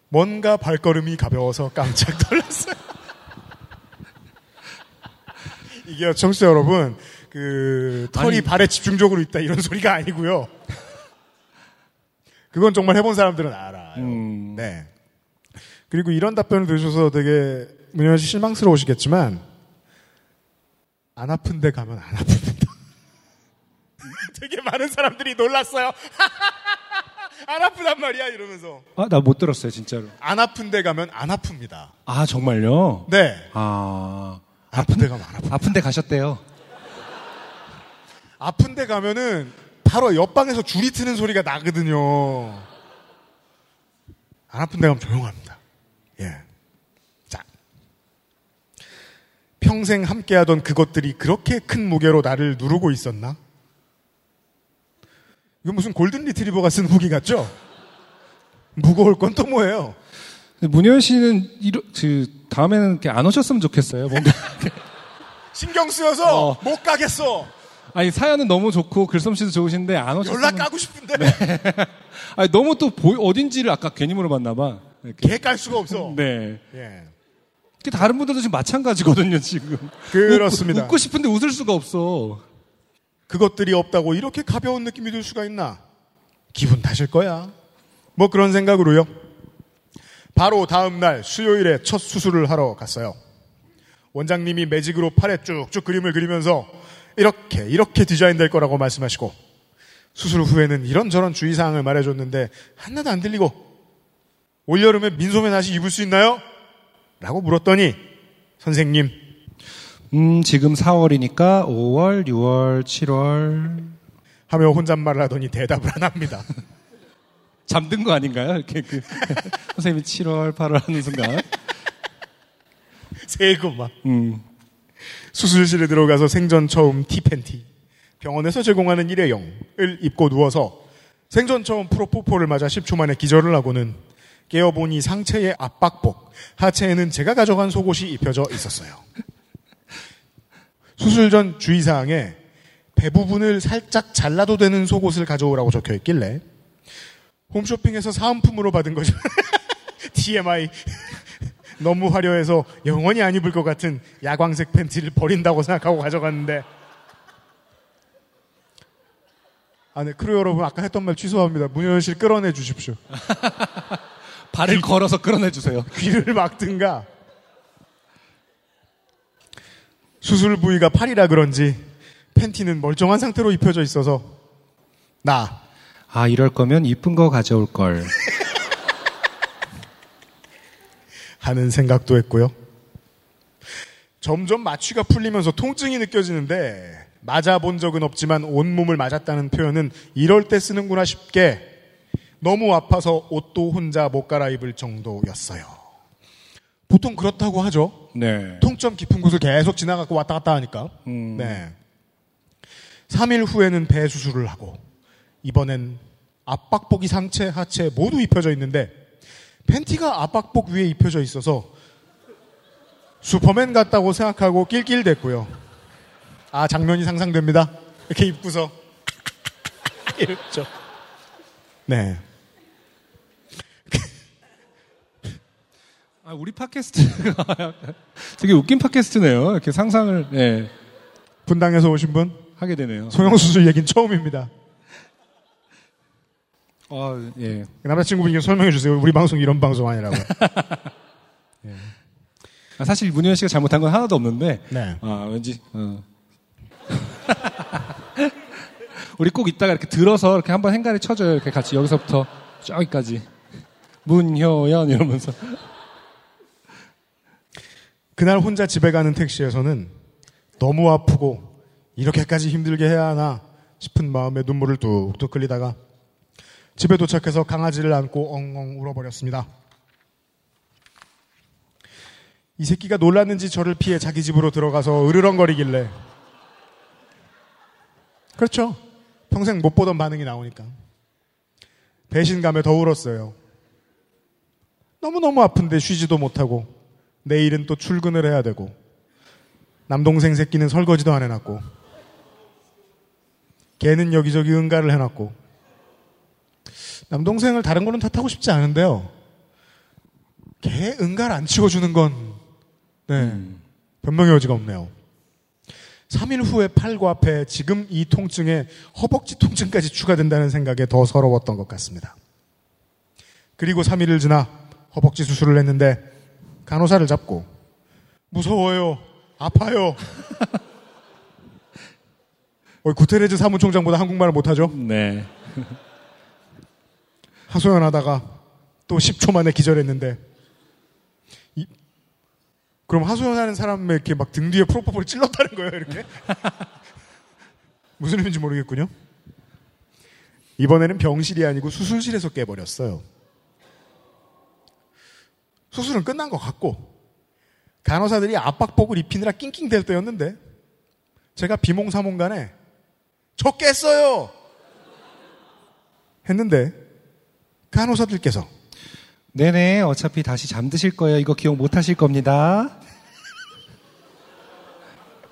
뭔가 발걸음이 가벼워서 깜짝 놀랐어요. 이게 청취자 여러분 그 털이 아니. 발에 집중적으로 있다 이런 소리가 아니고요. 그건 정말 해본 사람들은 알아요. 음. 네. 그리고 이런 답변을 들으셔서 되게 문현 씨 실망스러우시겠지만 안 아픈데 가면 안 아픕니다. 되게 많은 사람들이 놀랐어요. 안 아프단 말이야 이러면서 아, 나 못 들었어요, 진짜로. 안 아픈데 가면 안 아픕니다. 아, 정말요? 네. 아, 아픈데 가면 안 아프. 아픈데 가셨대요. 아픈데 가면은 바로 옆방에서 줄이 트는 소리가 나거든요. 안 아픈데 가면 조용합니다. 예. 자. 평생 함께하던 그것들이 그렇게 큰 무게로 나를 누르고 있었나? 이거 무슨 골든 리트리버가 쓴 후기 같죠? 무거울 건 또 뭐예요? 문현 씨는 이러, 그, 다음에는 이렇게 안 오셨으면 좋겠어요. 뭔가. 신경 쓰여서 어. 못 가겠어. 아니, 사연은 너무 좋고, 글솜씨도 좋으신데, 안 오셨으면. 연락 가고 싶은데 아니, 너무 또 보, 어딘지를 아까 괜히 물어봤나봐. 이렇게. 개깔 수가 없어. 네. 예. 이렇게 다른 분들도 지금 마찬가지거든요, 지금. 그렇습니다. 웃, 웃고 싶은데 웃을 수가 없어. 그것들이 없다고 이렇게 가벼운 느낌이 들 수가 있나? 기분 탓일 거야. 뭐 그런 생각으로요. 바로 다음 날 수요일에 첫 수술을 하러 갔어요. 원장님이 매직으로 팔에 쭉쭉 그림을 그리면서 이렇게 이렇게 디자인될 거라고 말씀하시고 수술 후에는 이런저런 주의사항을 말해줬는데 하나도 안 들리고 올여름에 민소매 나시 입을 수 있나요? 라고 물었더니 선생님 음, 지금 4월이니까 5월, 6월, 7월. 하며 혼잣말을 하더니 대답을 안 합니다. 잠든 거 아닌가요? 이렇게 그, 선생님이 7월, 8월 하는 순간. 세고만. 음. 수술실에 들어가서 생전 처음 티팬티. 병원에서 제공하는 일회용을 입고 누워서 생전 처음 프로포폴을 맞아 10초 만에 기절을 하고는 깨어보니 상체에 압박복, 하체에는 제가 가져간 속옷이 입혀져 있었어요. 수술 전 주의사항에 배 부분을 살짝 잘라도 되는 속옷을 가져오라고 적혀 있길래 홈쇼핑에서 사은품으로 받은 거죠. TMI. 너무 화려해서 영원히 안 입을 것 같은 야광색 팬티를 버린다고 생각하고 가져갔는데 아, 네. 크루 여러분 아까 했던 말 취소합니다. 문효연 씨를 끌어내 주십시오. 발을 걸어서 끌어내 주세요. 귀를 막든가. 수술 부위가 팔이라 그런지 팬티는 멀쩡한 상태로 입혀져 있어서 나 아, 이럴 거면 이쁜 거 가져올 걸. 하는 생각도 했고요. 점점 마취가 풀리면서 통증이 느껴지는데 맞아본 적은 없지만 온몸을 맞았다는 표현은 이럴 때 쓰는구나 싶게 너무 아파서 옷도 혼자 못 갈아입을 정도였어요. 보통 그렇다고 하죠. 네. 통점 깊은 곳을 계속 지나가고 왔다 갔다 하니까. 음. 네. 3일 후에는 배 수술을 하고 이번엔 압박복이 상체, 하체 모두 입혀져 있는데 팬티가 압박복 위에 입혀져 있어서 슈퍼맨 같다고 생각하고 낄낄댔고요. 아 장면이 상상됩니다. 이렇게 입고서 이랬죠. 네. 아, 우리 팟캐스트가 되게 웃긴 팟캐스트네요. 이렇게 상상을, 예, 분당에서 오신 분 하게 되네요. 소형수술 얘기는 처음입니다. 아, 예. 남자친구분께 설명해 주세요. 우리 방송 이런 방송 아니라고. 아, 사실 문현 씨가 잘못한 건 하나도 없는데, 네. 아, 왠지, 어. 우리 꼭 이따가 이렇게 들어서 이렇게 한번 행가리 쳐줘요. 이렇게 같이 여기서부터 저기까지. 문효연 이러면서. 그날 혼자 집에 가는 택시에서는 너무 아프고 이렇게까지 힘들게 해야 하나 싶은 마음에 눈물을 뚝뚝 흘리다가 집에 도착해서 강아지를 안고 엉엉 울어버렸습니다. 이 새끼가 놀랐는지 저를 피해 자기 집으로 들어가서 으르렁거리길래 그렇죠. 평생 못 보던 반응이 나오니까 배신감에 더 울었어요. 너무너무 아픈데 쉬지도 못하고 내일은 또 출근을 해야 되고 남동생 새끼는 설거지도 안 해놨고 걔는 여기저기 응가를 해놨고 남동생을 다른 거는 탓하고 싶지 않은데요. 걔 응가를 안 치워주는 건 네, 변명의 여지가 없네요. 3일 후에 팔과 배 지금 이 통증에 허벅지 통증까지 추가된다는 생각에 더 서러웠던 것 같습니다. 그리고 3일을 지나 허벅지 수술을 했는데 간호사를 잡고 무서워요. 아파요. 어, 구테레즈 사무총장보다 한국말을 못하죠? 네. 하소연하다가 또 10초 만에 기절했는데 이- 그럼 하소연하는 사람의 이렇게 막 등 뒤에 프로포폴을 찔렀다는 거예요, 이렇게? 무슨 의미인지 모르겠군요. 이번에는 병실이 아니고 수술실에서 깨버렸어요. 수술은 끝난 것 같고 간호사들이 압박복을 입히느라 낑낑댈 때였는데 제가 비몽사몽간에 저 깼어요 했는데 간호사들께서. 네네, 어차피 다시 잠드실 거예요. 이거 기억 못 하실 겁니다.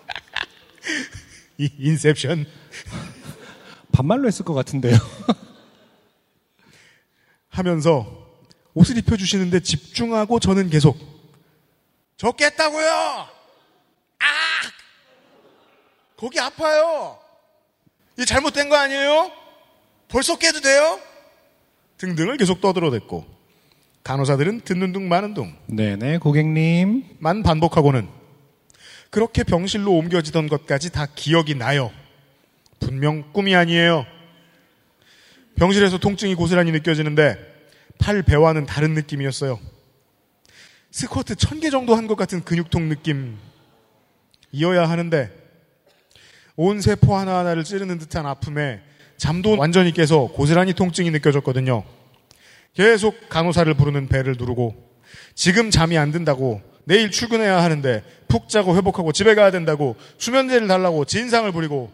이 인셉션. 반말로 했을 것 같은데요. 하면서 옷을 입혀주시는데 집중하고 저는 계속 저 깼다고요! 아! 거기 아파요! 이 잘못된 거 아니에요? 벌써 깨도 돼요 등등을 계속 떠들어댔고 간호사들은 듣는 둥 마는 둥 네네, 고객님. 만 반복하고는 그렇게 병실로 옮겨지던 것까지 다 기억이 나요. 분명 꿈이 아니에요. 병실에서 통증이 고스란히 느껴지는데 팔 배와는 다른 느낌이었어요. 스쿼트 천 개 정도 한 것 같은 근육통 느낌 이어야 하는데 온 세포 하나하나를 찌르는 듯한 아픔에 잠도 완전히 깨서 고스란히 통증이 느껴졌거든요. 계속 간호사를 부르는 배를 누르고 지금 잠이 안 든다고 내일 출근해야 하는데 푹 자고 회복하고 집에 가야 된다고 수면제를 달라고 진상을 부리고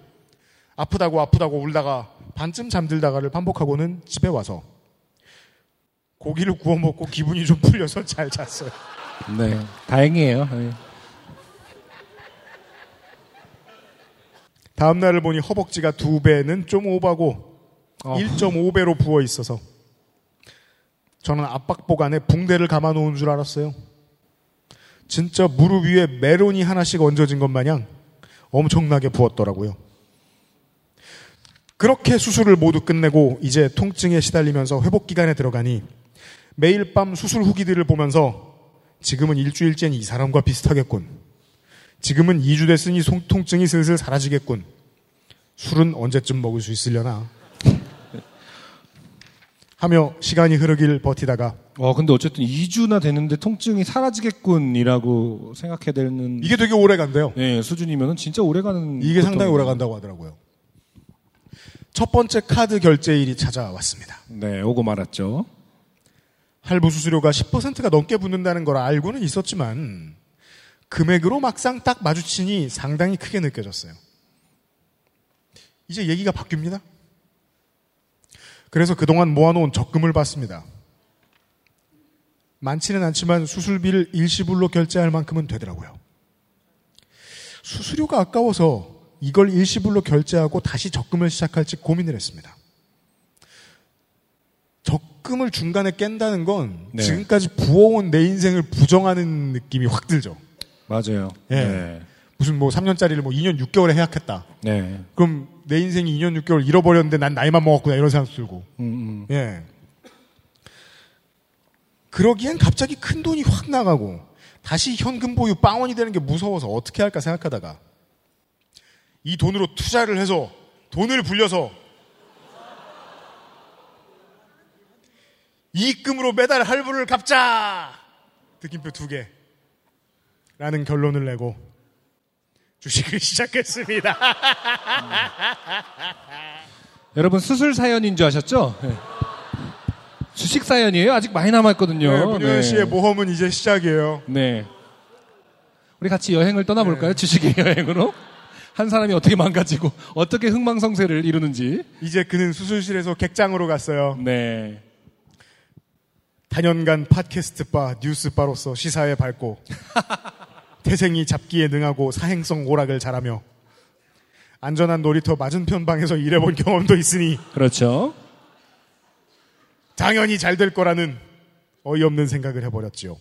아프다고 아프다고 울다가 반쯤 잠들다가를 반복하고는 집에 와서 고기를 구워 먹고 기분이 좀 풀려서 잘 잤어요. 네, 다행이에요. 다음 날을 보니 허벅지가 두 배는 좀 오바고 어. 1.5배로 부어 있어서 저는 압박복 안에 붕대를 감아 놓은 줄 알았어요. 진짜 무릎 위에 메론이 하나씩 얹어진 것 마냥 엄청나게 부었더라고요. 그렇게 수술을 모두 끝내고 이제 통증에 시달리면서 회복 기간에 들어가니 매일 밤 수술 후기들을 보면서 지금은 일주일째는 이 사람과 비슷하겠군. 지금은 2주 됐으니 송- 통증이 슬슬 사라지겠군. 술은 언제쯤 먹을 수 있으려나. 하며 시간이 흐르길 버티다가 어, 근데 어쨌든 2주나 되는데 통증이 사라지겠군이라고 생각해야 되는 이게 되게 오래 간대요. 네, 수준이면은 진짜 오래 가는 이게 상당히. 오래 간다고 하더라고요. 첫 번째 카드 결제일이 찾아왔습니다. 네, 오고 말았죠. 할부 수수료가 10%가 넘게 붙는다는 걸 알고는 있었지만 금액으로 막상 딱 마주치니 상당히 크게 느껴졌어요. 이제 얘기가 바뀝니다. 그래서 그동안 모아놓은 적금을 받습니다. 많지는 않지만 수술비를 일시불로 결제할 만큼은 되더라고요. 수수료가 아까워서 이걸 일시불로 결제하고 다시 적금을 시작할지 고민을 했습니다. 적금을 중간에 깬다는 건 네. 지금까지 부어온 내 인생을 부정하는 느낌이 확 들죠. 맞아요. 예. 네. 무슨 뭐 3년짜리를 뭐 2년 6개월에 해약했다. 네. 그럼 내 인생이 2년 6개월 잃어버렸는데 난 나이만 먹었구나 이런 생각 들고. 음, 음. 예. 그러기엔 갑자기 큰 돈이 확 나가고 다시 현금 보유 빵원이 되는 게 무서워서 어떻게 할까 생각하다가 이 돈으로 투자를 해서 돈을 불려서 이익금으로 매달 할부를 갚자! 느낌표 두 개. 라는 결론을 내고 주식을 시작했습니다. 여러분 수술 사연인 줄 아셨죠? 네. 주식 사연이에요. 아직 많이 남았거든요. 네, 문효연 씨의 모험은 이제 시작이에요. 네. 우리 같이 여행을 떠나볼까요? 네. 주식의 여행으로? 한 사람이 어떻게 망가지고 어떻게 흥망성쇠를 이루는지. 이제 그는 수술실에서 객장으로 갔어요. 네. 단연간 팟캐스트 바, 뉴스 바로서 시사에 밝고 태생이 잡기에 능하고 사행성 오락을 잘하며 안전한 놀이터 맞은편 방에서 일해본 경험도 있으니 그렇죠. 당연히 잘 될 거라는 어이없는 생각을 해버렸지요.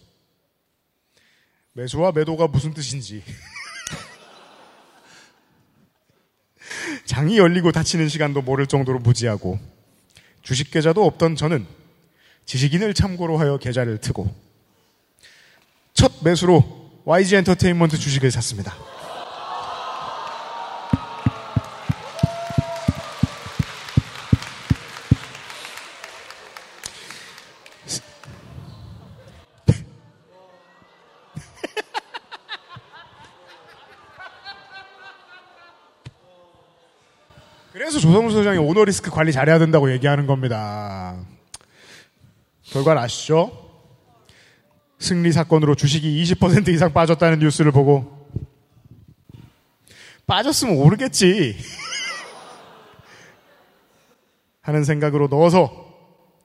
매수와 매도가 무슨 뜻인지. 장이 열리고 닫히는 시간도 모를 정도로 무지하고 주식 계좌도 없던 저는 지식인을 참고로 하여 계좌를 트고 첫 매수로 YG 엔터테인먼트 주식을 샀습니다. 그래서 조성우 소장이 오너리스크 관리 잘해야 된다고 얘기하는 겁니다. 결과를 아시죠? 승리 사건으로 주식이 20% 이상 빠졌다는 뉴스를 보고 빠졌으면 오르겠지 하는 생각으로 넣어서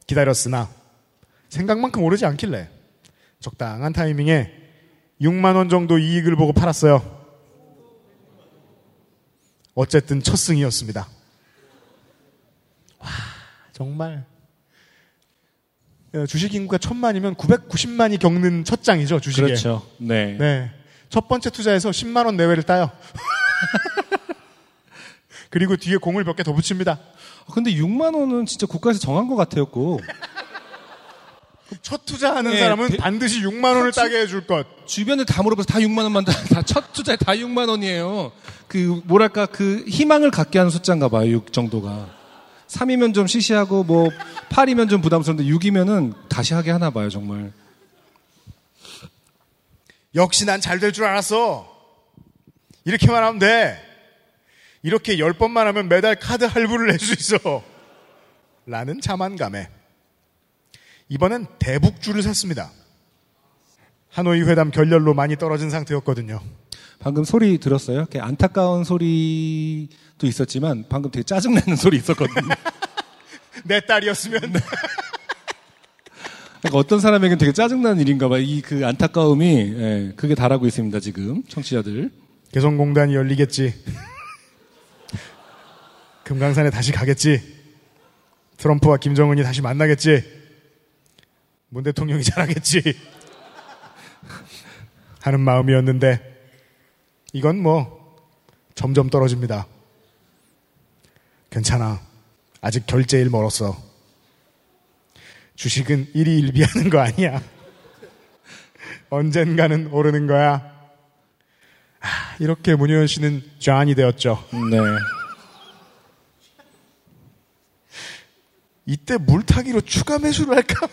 기다렸으나 생각만큼 오르지 않길래 적당한 타이밍에 6만 원 정도 이익을 보고 팔았어요. 어쨌든 첫 승이었습니다. 와, 정말. 어, 주식 인구가 천만이면 990만이 겪는 첫 장이죠, 주식에. 그렇죠. 네. 네. 첫 번째 투자에서 10만 원 내외를 따요. 그리고 뒤에 공을 몇 개 더 붙입니다. 아, 근데 6만 원은 진짜 국가에서 정한 것 같아요, 꼭. 첫 투자하는 예, 사람은 대- 반드시 6만 원을 주- 따게 해줄 것. 주변에 다 물어봐서 다 6만 원만 다첫 투자에 다 6만 원이에요. 그 뭐랄까 그 희망을 갖게 하는 숫자인가 봐요. 6 정도가. 3이면 좀 시시하고 뭐 8이면 좀 부담스러운데 6이면은 다시 하게 하나 봐요, 정말. 역시 난 잘 될 줄 알았어. 이렇게만 하면 돼. 이렇게 열 번만 하면 매달 카드 할부를 낼 수 있어. 라는 자만감에. 이번엔 대북주를 샀습니다. 하노이 회담 결렬로 많이 떨어진 상태였거든요. 방금 소리 들었어요? 이렇게 안타까운 소리도 있었지만 방금 되게 짜증나는 소리 있었거든요. 내 딸이었으면 그러니까 어떤 사람에게는 되게 짜증나는 일인가 봐. 이 그 안타까움이 예, 그게 달하고 있습니다, 지금. 청취자들. 개성공단이 열리겠지. 금강산에 다시 가겠지. 트럼프와 김정은이 다시 만나겠지. 문 대통령이 잘하겠지. 하는 마음이었는데 이건 뭐 점점 떨어집니다. 괜찮아. 아직 결제일 멀었어. 주식은 일이 일비하는 거 아니야. 언젠가는 오르는 거야. 아, 이렇게 문효연 씨는 존이 되었죠. 네. 이때 물타기로 추가 매수를 할까?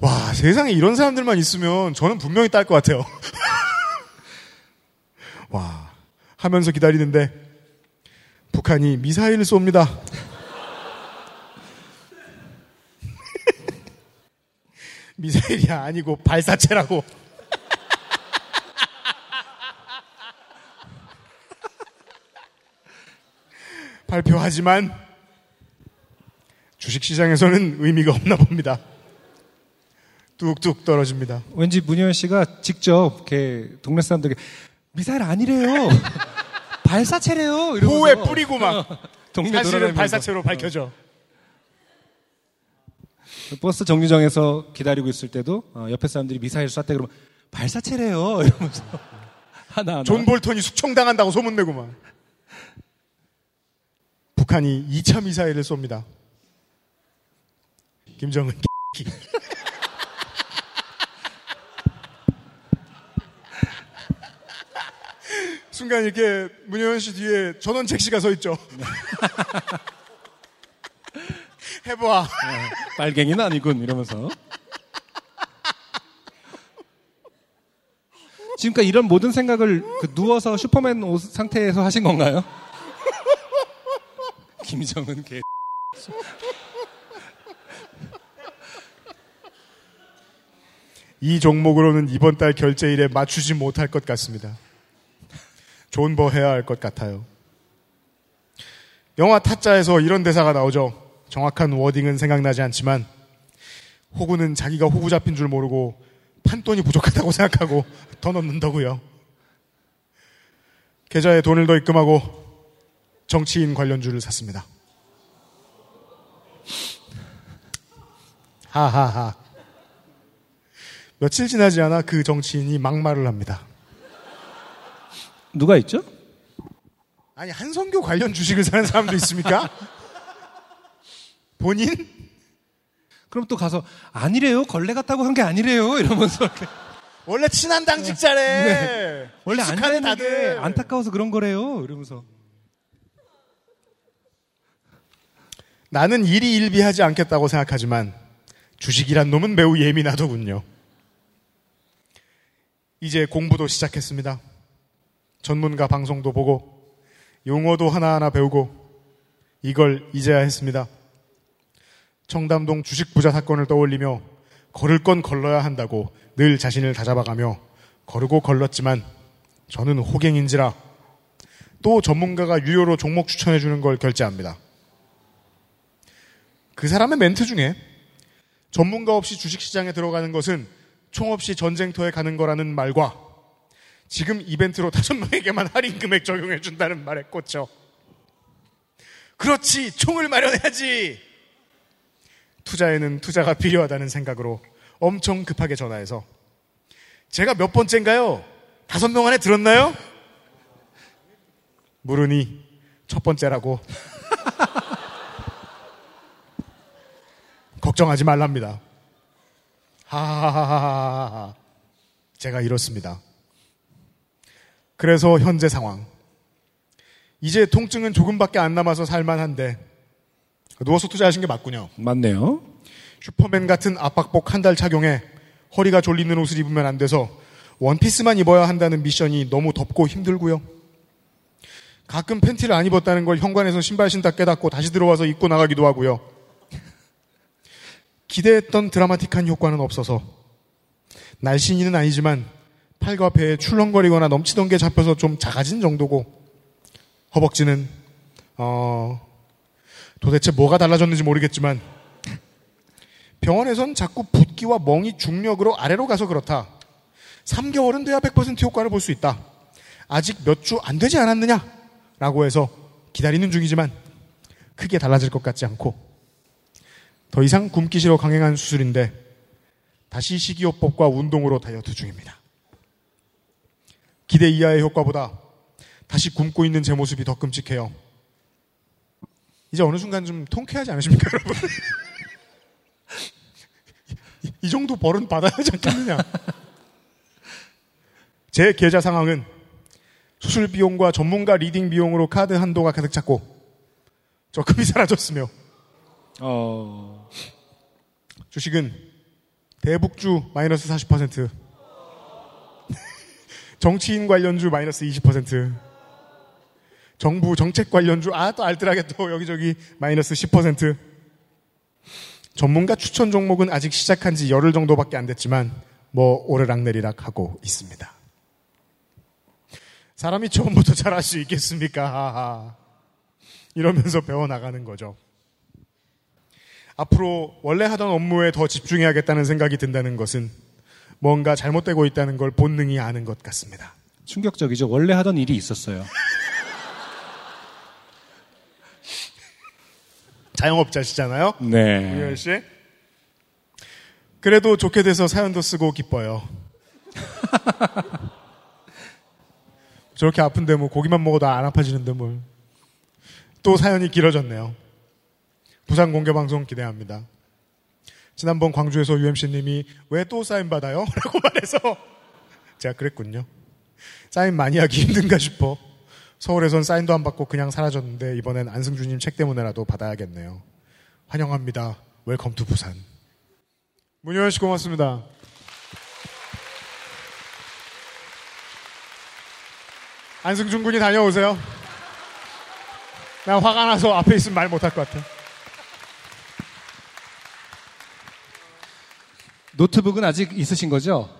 와, 세상에 이런 사람들만 있으면 저는 분명히 딸 것 같아요. 와, 하면서 기다리는데 북한이 미사일을 쏩니다. 미사일이 아니고 발사체라고. 발표하지만 주식시장에서는 의미가 없나 봅니다. 뚝뚝 떨어집니다. 왠지 문효연 씨가 직접 이렇게 동네 사람들에게 미사일 아니래요. 발사체래요. 이러면서 호외 뿌리고 막 동네 사실은. 발사체로 밝혀져. 버스 정류장에서 기다리고 있을 때도 어, 옆에 사람들이 미사일 쐈대 그러면 발사체래요. 이러면서 하나 하나. 존 볼턴이 숙청당한다고 소문내고 막. 북한이 2차 미사일을 쏩니다. 김정은 순간 이렇게 문효연 씨 뒤에 전원책 씨가 서 있죠. 해봐. 빨갱이는 아니군 이러면서. 지금까지 이런 모든 생각을 그 누워서 슈퍼맨 옷 상태에서 하신 건가요? 김정은 개. 이 종목으로는 이번 달 결제일에 맞추지 못할 것 같습니다. 존버 해야 할 것 같아요. 영화 타짜에서 이런 대사가 나오죠. 정확한 워딩은 생각나지 않지만 호구는 자기가 호구 잡힌 줄 모르고 판돈이 부족하다고 생각하고 더 넣는다고요. 계좌에 돈을 더 입금하고 정치인 관련주를 샀습니다. 하하하. 며칠 지나지 않아 그 정치인이 막말을 합니다. 누가 있죠? 아니 한성교 관련 주식을 사는 사람도 있습니까? 본인? 그럼 또 가서 아니래요. 걸레 같다고 한 게 아니래요. 이러면서 이렇게. 원래 친한 당직자래. 네. 원래 안 되는 게 다들. 안타까워서 그런 거래요. 이러면서. 나는 일이 일비하지 않겠다고 생각하지만 주식이란 놈은 매우 예민하더군요. 이제 공부도 시작했습니다. 전문가 방송도 보고 용어도 하나하나 배우고 이걸 이제야 했습니다. 청담동 주식 부자 사건을 떠올리며 걸을 건 걸러야 한다고 늘 자신을 다잡아가며 거르고 걸렀지만 저는 호갱인지라 또 전문가가 유료로 종목 추천해 주는 걸 결제합니다. 그 사람의 멘트 중에 전문가 없이 주식시장에 들어가는 것은 총 없이 전쟁터에 가는 거라는 말과 지금 이벤트로 다섯 명에게만 할인 금액 적용해 준다는 말에 꽂혀. 그렇지, 총을 마련해야지! 투자에는 투자가 필요하다는 생각으로 엄청 급하게 전화해서 제가 몇 번째인가요? 다섯 명 안에 들었나요? 물으니 첫 번째라고. 걱정하지 말랍니다. 하하하하하. 제가 이렇습니다. 그래서 현재 상황. 이제 통증은 조금밖에 안 남아서 살만한데 누워서 투자하신 게 맞군요. 맞네요. 슈퍼맨 같은 압박복 한 달 착용해 허리가 졸리는 옷을 입으면 안 돼서 원피스만 입어야 한다는 미션이 너무 덥고 힘들고요. 가끔 팬티를 안 입었다는 걸 현관에서 신발 신다 깨닫고 다시 들어와서 입고 나가기도 하고요. 기대했던 드라마틱한 효과는 없어서 날씬이는 아니지만 팔과 배에 출렁거리거나 넘치던 게 잡혀서 좀 작아진 정도고 허벅지는 어 도대체 뭐가 달라졌는지 모르겠지만 병원에선 자꾸 붓기와 멍이 중력으로 아래로 가서 그렇다. 3개월은 돼야 100% 효과를 볼 수 있다. 아직 몇 주 안 되지 않았느냐? 라고 해서 기다리는 중이지만 크게 달라질 것 같지 않고 더 이상 굶기 싫어 강행한 수술인데 다시 식이요법과 운동으로 다이어트 중입니다. 기대 이하의 효과보다 다시 굶고 있는 제 모습이 더 끔찍해요. 이제 어느 순간 좀 통쾌하지 않으십니까, 여러분? 이, 이 정도 벌은 받아야 하지 않겠느냐? 제 계좌 상황은 수술 비용과 전문가 leading 비용으로 카드 한도가 가득 찼고 적금이 사라졌으며 어, 주식은 대북주 마이너스 40%, 정치인 관련주 마이너스 20%, 정부 정책 관련주 아 또 알뜰하게 또 여기저기 마이너스 10%. 전문가 추천 종목은 아직 시작한 지 열흘 정도밖에 안 됐지만 뭐 오르락내리락 하고 있습니다. 사람이 처음부터 잘할 수 있겠습니까? 하하. 이러면서 배워나가는 거죠. 앞으로 원래 하던 업무에 더 집중해야겠다는 생각이 든다는 것은 뭔가 잘못되고 있다는 걸 본능이 아는 것 같습니다. 충격적이죠. 원래 하던 일이 있었어요. 자영업자시잖아요. 네. 우열 씨. 그래도 좋게 돼서 사연도 쓰고 기뻐요. 저렇게 아픈데 뭐 고기만 먹어도 안 아파지는데 뭘. 또 사연이 길어졌네요. 부산 공개 방송 기대합니다. 지난번 광주에서 UMC님이 왜 또 사인 받아요? 라고 말해서 제가 그랬군요. 사인 많이 하기 힘든가 싶어. 서울에선 사인도 안 받고 그냥 사라졌는데 이번엔 안승준님 책 때문에라도 받아야겠네요. 환영합니다. Welcome to 부산. 문효연 씨 고맙습니다. 안승준 군이 다녀오세요. 나 화가 나서 앞에 있으면 말 못할 것 같아. 노트북은 아직 있으신 거죠?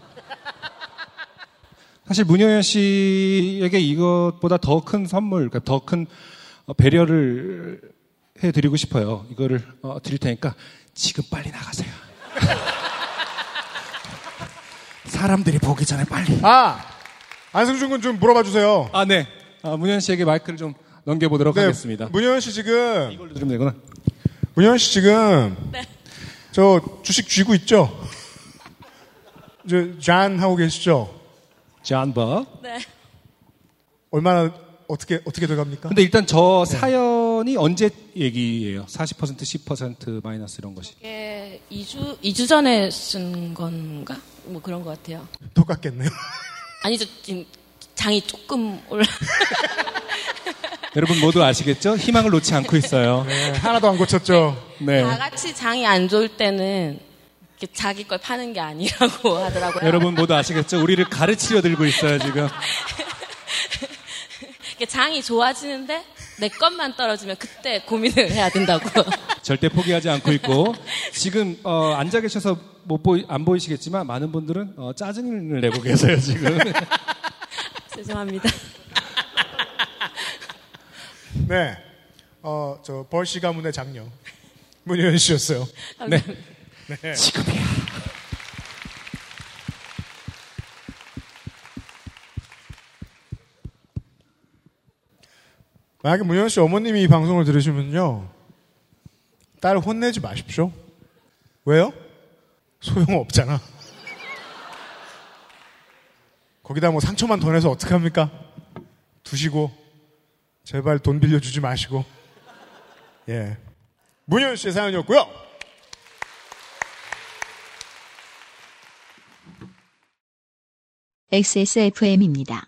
사실 문효연 씨에게 이것보다 더 큰 선물, 그러니까 더 큰 배려를 해드리고 싶어요. 이거를 어, 드릴 테니까 지금 빨리 나가세요. 사람들이 보기 전에 빨리. 아! 안승준 군 좀 물어봐 주세요. 아, 네. 아, 문효연 씨에게 마이크를 좀 넘겨보도록 하겠습니다. 문효연 씨 지금, 이걸로 들으면 되구나. 문효연 씨 지금, 저 주식 쥐고 있죠? 저, 잔 하고 계시죠? 존버. 네. 얼마나, 어떻게, 어떻게 돼갑니까? 근데 일단 저 사연이 언제 얘기예요? 40% 10% 마이너스 이런 것이. 이게 2주, 2주 전에 쓴 건가? 뭐 그런 것 같아요. 똑같겠네요. 아니죠. 지금 장이 조금 올라. 여러분 모두 아시겠죠? 희망을 놓지 않고 있어요. 네, 하나도 안 고쳤죠? 네. 다 같이 장이 안 좋을 때는 자기 걸 파는 게 아니라고 하더라고요. 여러분 모두 아시겠죠? 우리를 가르치려 들고 있어요, 지금. 장이 좋아지는데 내 것만 떨어지면 그때 고민을 해야 된다고. 절대 포기하지 않고 있고 지금 어, 앉아 계셔서 못 보이, 안 보이시겠지만 많은 분들은 어, 짜증을 내고 계세요 지금. 죄송합니다. 네. 어, 저, 벌씨 가문의 장녀. 문효연 씨였어요. 네. 네. 지금이야. 만약에 문효연 씨 어머님이 이 방송을 들으시면요. 딸 혼내지 마십시오. 왜요? 소용없잖아. 거기다 뭐 상처만 더 내서 어떡합니까? 두시고, 제발 돈 빌려주지 마시고. 예. 문효연 씨의 사연이었고요. XSFM입니다.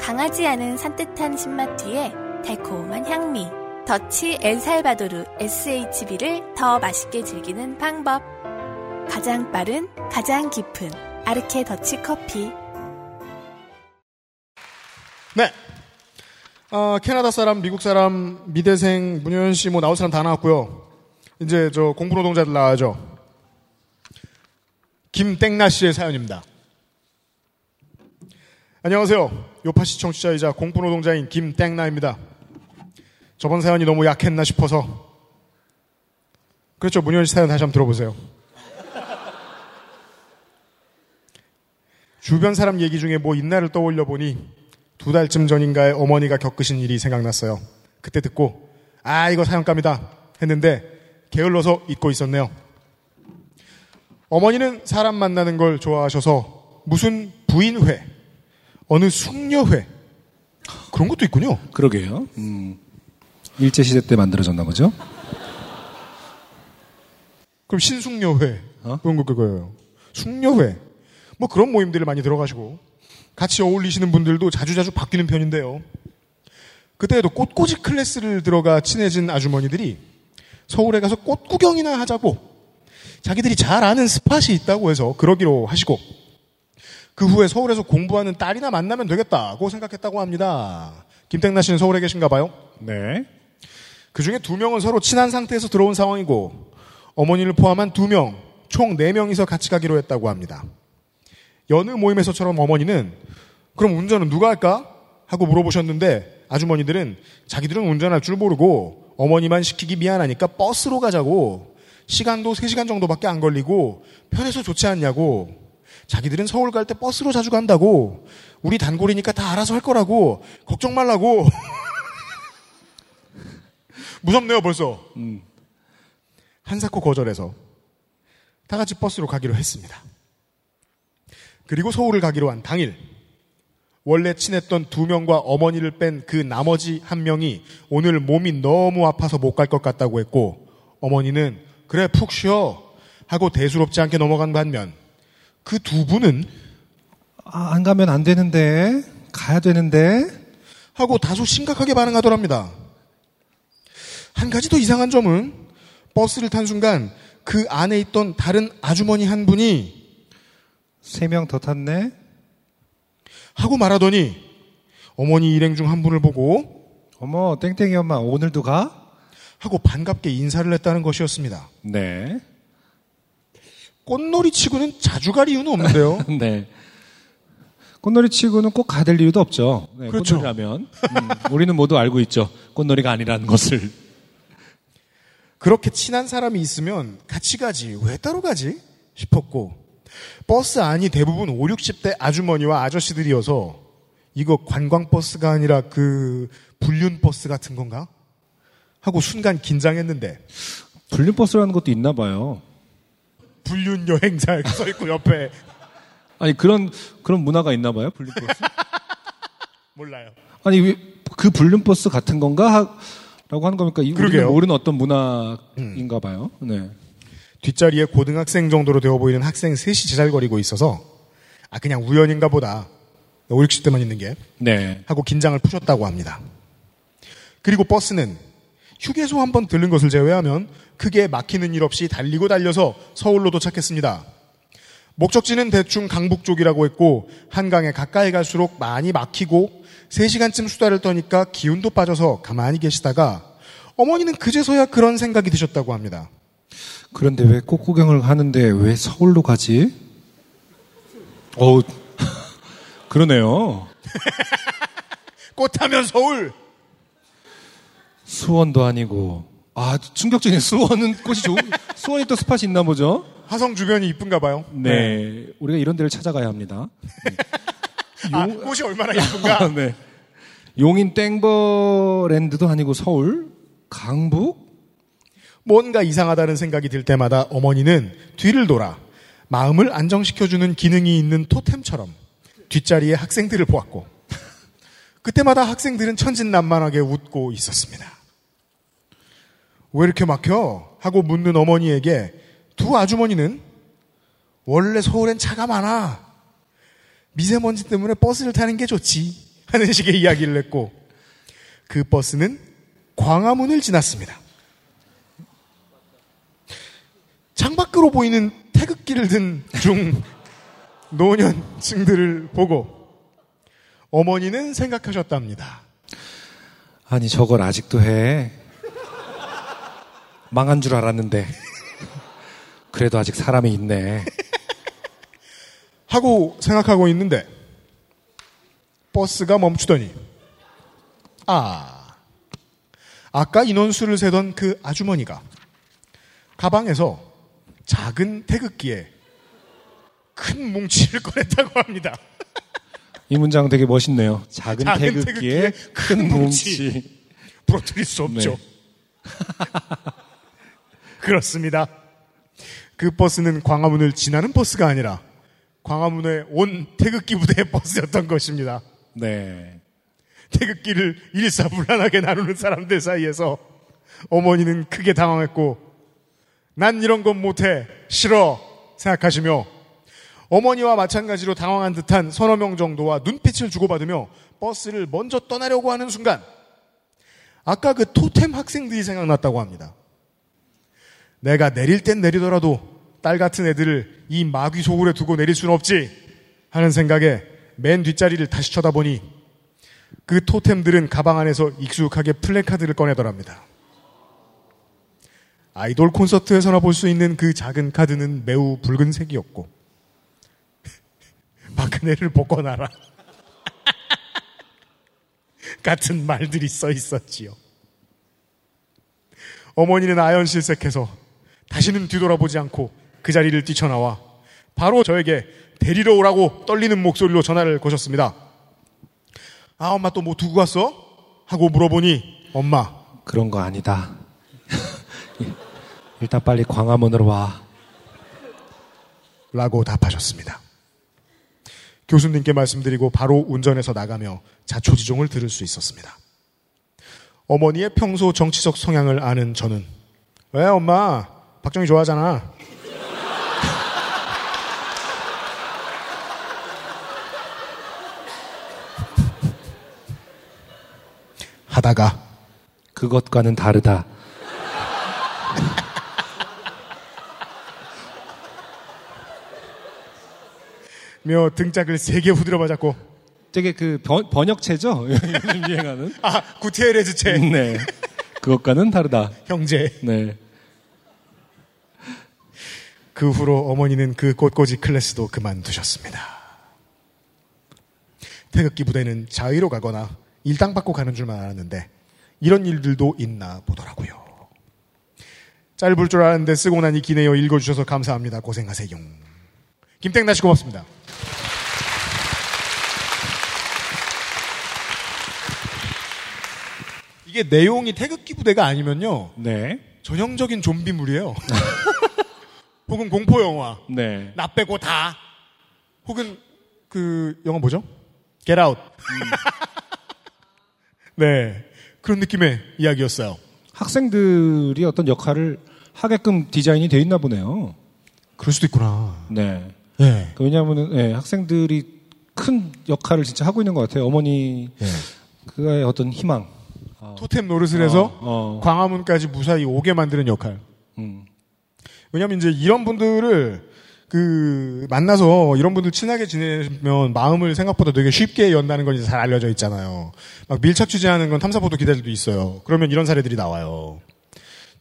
강하지 않은 산뜻한 신맛 뒤에 달콤한 향미. 더치 엘살바도르 SHB를 더 맛있게 즐기는 방법. 가장 빠른, 가장 깊은 아르케 더치 커피. 네. 어, 캐나다 사람, 미국 사람, 미대생, 문효연 씨뭐 나올 사람 다 나왔고요. 이제 저 공부 노동자들 나와야죠. 김땡나 씨의 사연입니다. 안녕하세요. 요파시 청취자이자 공부 노동자인 김땡나입니다. 저번 사연이 너무 약했나 싶어서 그렇죠. 문효연 씨 사연 다시 한번 들어보세요. 주변 사람 얘기 중에 뭐 있나를 떠올려 보니 두 달쯤 전인가에 어머니가 겪으신 일이 생각났어요. 그때 듣고 아 이거 사연감이다 했는데 게을러서 잊고 있었네요. 어머니는 사람 만나는 걸 좋아하셔서 무슨 부인회, 어느 숙녀회 그런 것도 있군요. 그러게요. 음, 일제 시대 때 만들어졌나 보죠? 그럼 신숙녀회 어? 그런 거 그거예요. 숙녀회 뭐 그런 모임들을 많이 들어가시고 같이 어울리시는 분들도 자주자주 바뀌는 편인데요. 그때에도 꽃꽂이 class를 들어가 친해진 아주머니들이 서울에 가서 꽃 구경이나 하자고 자기들이 잘 아는 spot이 있다고 해서 그러기로 하시고 그 후에 서울에서 공부하는 딸이나 만나면 되겠다고 생각했다고 합니다. 김택나 씨는 서울에 계신가 봐요? 네. 그 중에 두 명은 서로 친한 상태에서 들어온 상황이고 어머니를 포함한 두 명, 총 네 명이서 같이 가기로 했다고 합니다. 여느 모임에서처럼 어머니는 그럼 운전은 누가 할까? 하고 물어보셨는데 아주머니들은 자기들은 운전할 줄 모르고 어머니만 시키기 미안하니까 버스로 가자고 시간도 3시간 정도밖에 안 걸리고 편해서 좋지 않냐고. 자기들은 서울 갈 때 버스로 자주 간다고. 우리 단골이니까 다 알아서 할 거라고. 걱정 말라고. 무섭네요 벌써. 한사코 거절해서 다 같이 버스로 가기로 했습니다. 그리고 서울을 가기로 한 당일 원래 친했던 두 명과 어머니를 뺀 그 나머지 한 명이 오늘 몸이 너무 아파서 못 갈 것 같다고 했고 어머니는 그래 푹 쉬어 하고 대수롭지 않게 넘어간 반면 그 두 분은 아, 안 가면 안 되는데 가야 되는데 하고 다소 심각하게 반응하더랍니다. 한 가지 더 이상한 점은 버스를 탄 순간 그 안에 있던 다른 아주머니 한 분이 세 명 더 탔네. 하고 말하더니 어머니 일행 중 한 분을 보고 어머 땡땡이 엄마 오늘도 가? 하고 반갑게 인사를 했다는 것이었습니다. 네. 꽃놀이 치고는 자주 갈 이유는 없는데요. 네. 꽃놀이 치고는 꼭 가될 이유도 없죠. 네, 그렇죠. 꽃놀이라면 음, 우리는 모두 알고 있죠. 꽃놀이가 아니라는 것을. 그렇게 친한 사람이 있으면 같이 가지 왜 따로 가지 싶었고 버스 안이 대부분 5, 60대 아주머니와 아저씨들이어서 이거 관광버스가 아니라 그 불륜버스 같은 건가? 하고 순간 긴장했는데 불륜버스라는 것도 있나 봐요. 불륜 여행사 이렇게 써 있고 옆에 아니 그런 그런 문화가 있나 봐요. 불륜버스. 몰라요. 아니 왜 그 불륜버스 같은 건가 하, 라고 하는 겁니까? 그러게요. 모르는 어떤 문화인가 봐요. 네. 뒷자리에 고등학생 정도로 되어 보이는 학생 셋이 제잘거리고 있어서 아 그냥 우연인가 보다 5, 60대만 있는 게 네. 하고 긴장을 푸셨다고 합니다. 그리고 버스는 휴게소 한 번 들른 것을 제외하면 크게 막히는 일 없이 달리고 달려서 서울로 도착했습니다. 목적지는 대충 강북 쪽이라고 했고 한강에 가까이 갈수록 많이 막히고 3시간쯤 수다를 떠니까 기운도 빠져서 가만히 계시다가 어머니는 그제서야 그런 생각이 드셨다고 합니다. 그런데 왜 꽃구경을 하는데 왜 서울로 가지? 어우, 그러네요. 꽃하면 서울! 수원도 아니고. 아, 충격적인 수원은 꽃이 좋은, 수원이 또 스팟이 있나 보죠? 화성 주변이 이쁜가 봐요. 네. 우리가 이런 데를 찾아가야 합니다. 아, 꽃이 얼마나 이쁜가? 아, 네. 용인 땡버랜드도 아니고 서울? 강북? 뭔가 이상하다는 생각이 들 때마다 어머니는 뒤를 돌아 마음을 안정시켜주는 기능이 있는 토템처럼 뒷자리에 학생들을 보았고 그때마다 학생들은 천진난만하게 웃고 있었습니다. 왜 이렇게 막혀? 하고 묻는 어머니에게 두 아주머니는 원래 서울엔 차가 많아. 미세먼지 때문에 버스를 타는 게 좋지. 하는 식의 이야기를 했고 그 버스는 광화문을 지났습니다. 창밖으로 보이는 태극기를 든 중 노년층들을 보고 어머니는 생각하셨답니다. 아니, 저걸 아직도 해. 망한 줄 알았는데. 그래도 아직 사람이 있네. 하고 생각하고 있는데 버스가 멈추더니 아 아까 인원수를 세던 그 아주머니가 가방에서 작은 태극기에 큰 뭉치를 꺼냈다고 합니다. 이 문장 되게 멋있네요. 작은, 작은 태극기에 태극기에 큰큰 뭉치. 부러뜨릴 수 없죠. 네. 그렇습니다. 그 버스는 광화문을 지나는 버스가 아니라 광화문에 온 태극기 부대의 버스였던 것입니다. 네. 태극기를 일사불란하게 나누는 사람들 사이에서 어머니는 크게 당황했고 난 이런 건 못해 싫어 생각하시며 어머니와 마찬가지로 당황한 듯한 서너 명 정도와 눈빛을 주고받으며 버스를 먼저 떠나려고 하는 순간 아까 그 토템 학생들이 생각났다고 합니다. 내가 내릴 땐 내리더라도 딸 같은 애들을 이 마귀 소굴에 두고 내릴 수는 없지 하는 생각에 맨 뒷자리를 다시 쳐다보니 그 토템들은 가방 안에서 익숙하게 플래카드를 꺼내더랍니다. 아이돌 콘서트에서나 볼 수 있는 그 작은 카드는 매우 붉은색이었고 박근혜를 복권하라 같은 말들이 써 있었지요. 어머니는 아연실색해서 다시는 뒤돌아보지 않고 그 자리를 뛰쳐나와 바로 저에게 데리러 오라고 떨리는 목소리로 전화를 거셨습니다. 아, 엄마 또 뭐 두고 왔어? 하고 물어보니 엄마. 그런 거 아니다. 일단 빨리 광화문으로 와. 라고 답하셨습니다. 교수님께 말씀드리고 바로 운전해서 나가며 자초지종을 들을 수 있었습니다. 어머니의 평소 정치적 성향을 아는 저는 왜 엄마 박정희 좋아하잖아. 하다가 그것과는 다르다. 며 등짝을 세게 후드려 맞았고 되게 그 번, 번역체죠? 요즘 유행하는. 아 구테레즈체 네. 그것과는 다르다. 형제 네. 그 후로 어머니는 그 꽃꽂이 클래스도 그만두셨습니다. 태극기 부대는 자의로 가거나 일당 받고 가는 줄만 알았는데 이런 일들도 있나 보더라고요. 짧을 줄 알았는데 쓰고 나니 기네요 읽어주셔서 감사합니다. 고생하세요. 김땡나 씨 고맙습니다. 이게 내용이 태극기 부대가 아니면요. 네. 전형적인 좀비물이에요. 혹은 공포 영화. 네. 나 빼고 다. 혹은 그 영화 뭐죠? Get Out. 네. 그런 느낌의 이야기였어요. 학생들이 어떤 역할을 하게끔 디자인이 되어 있나 보네요. 그럴 수도 있구나. 네. 예. 그 왜냐하면은 예, 학생들이 큰 역할을 진짜 하고 있는 것 같아요. 어머니 예. 그의 어떤 희망. 토템 노릇을 해서 어, 어. 광화문까지 무사히 오게 만드는 역할. 음. 왜냐면 이제 이런 분들을 그 만나서 이런 분들 친하게 지내면 마음을 생각보다 되게 쉽게 연다는 건 이제 잘 알려져 있잖아요. 막 밀착 취재하는 건 탐사보도 기자들도 있어요. 그러면 이런 사례들이 나와요.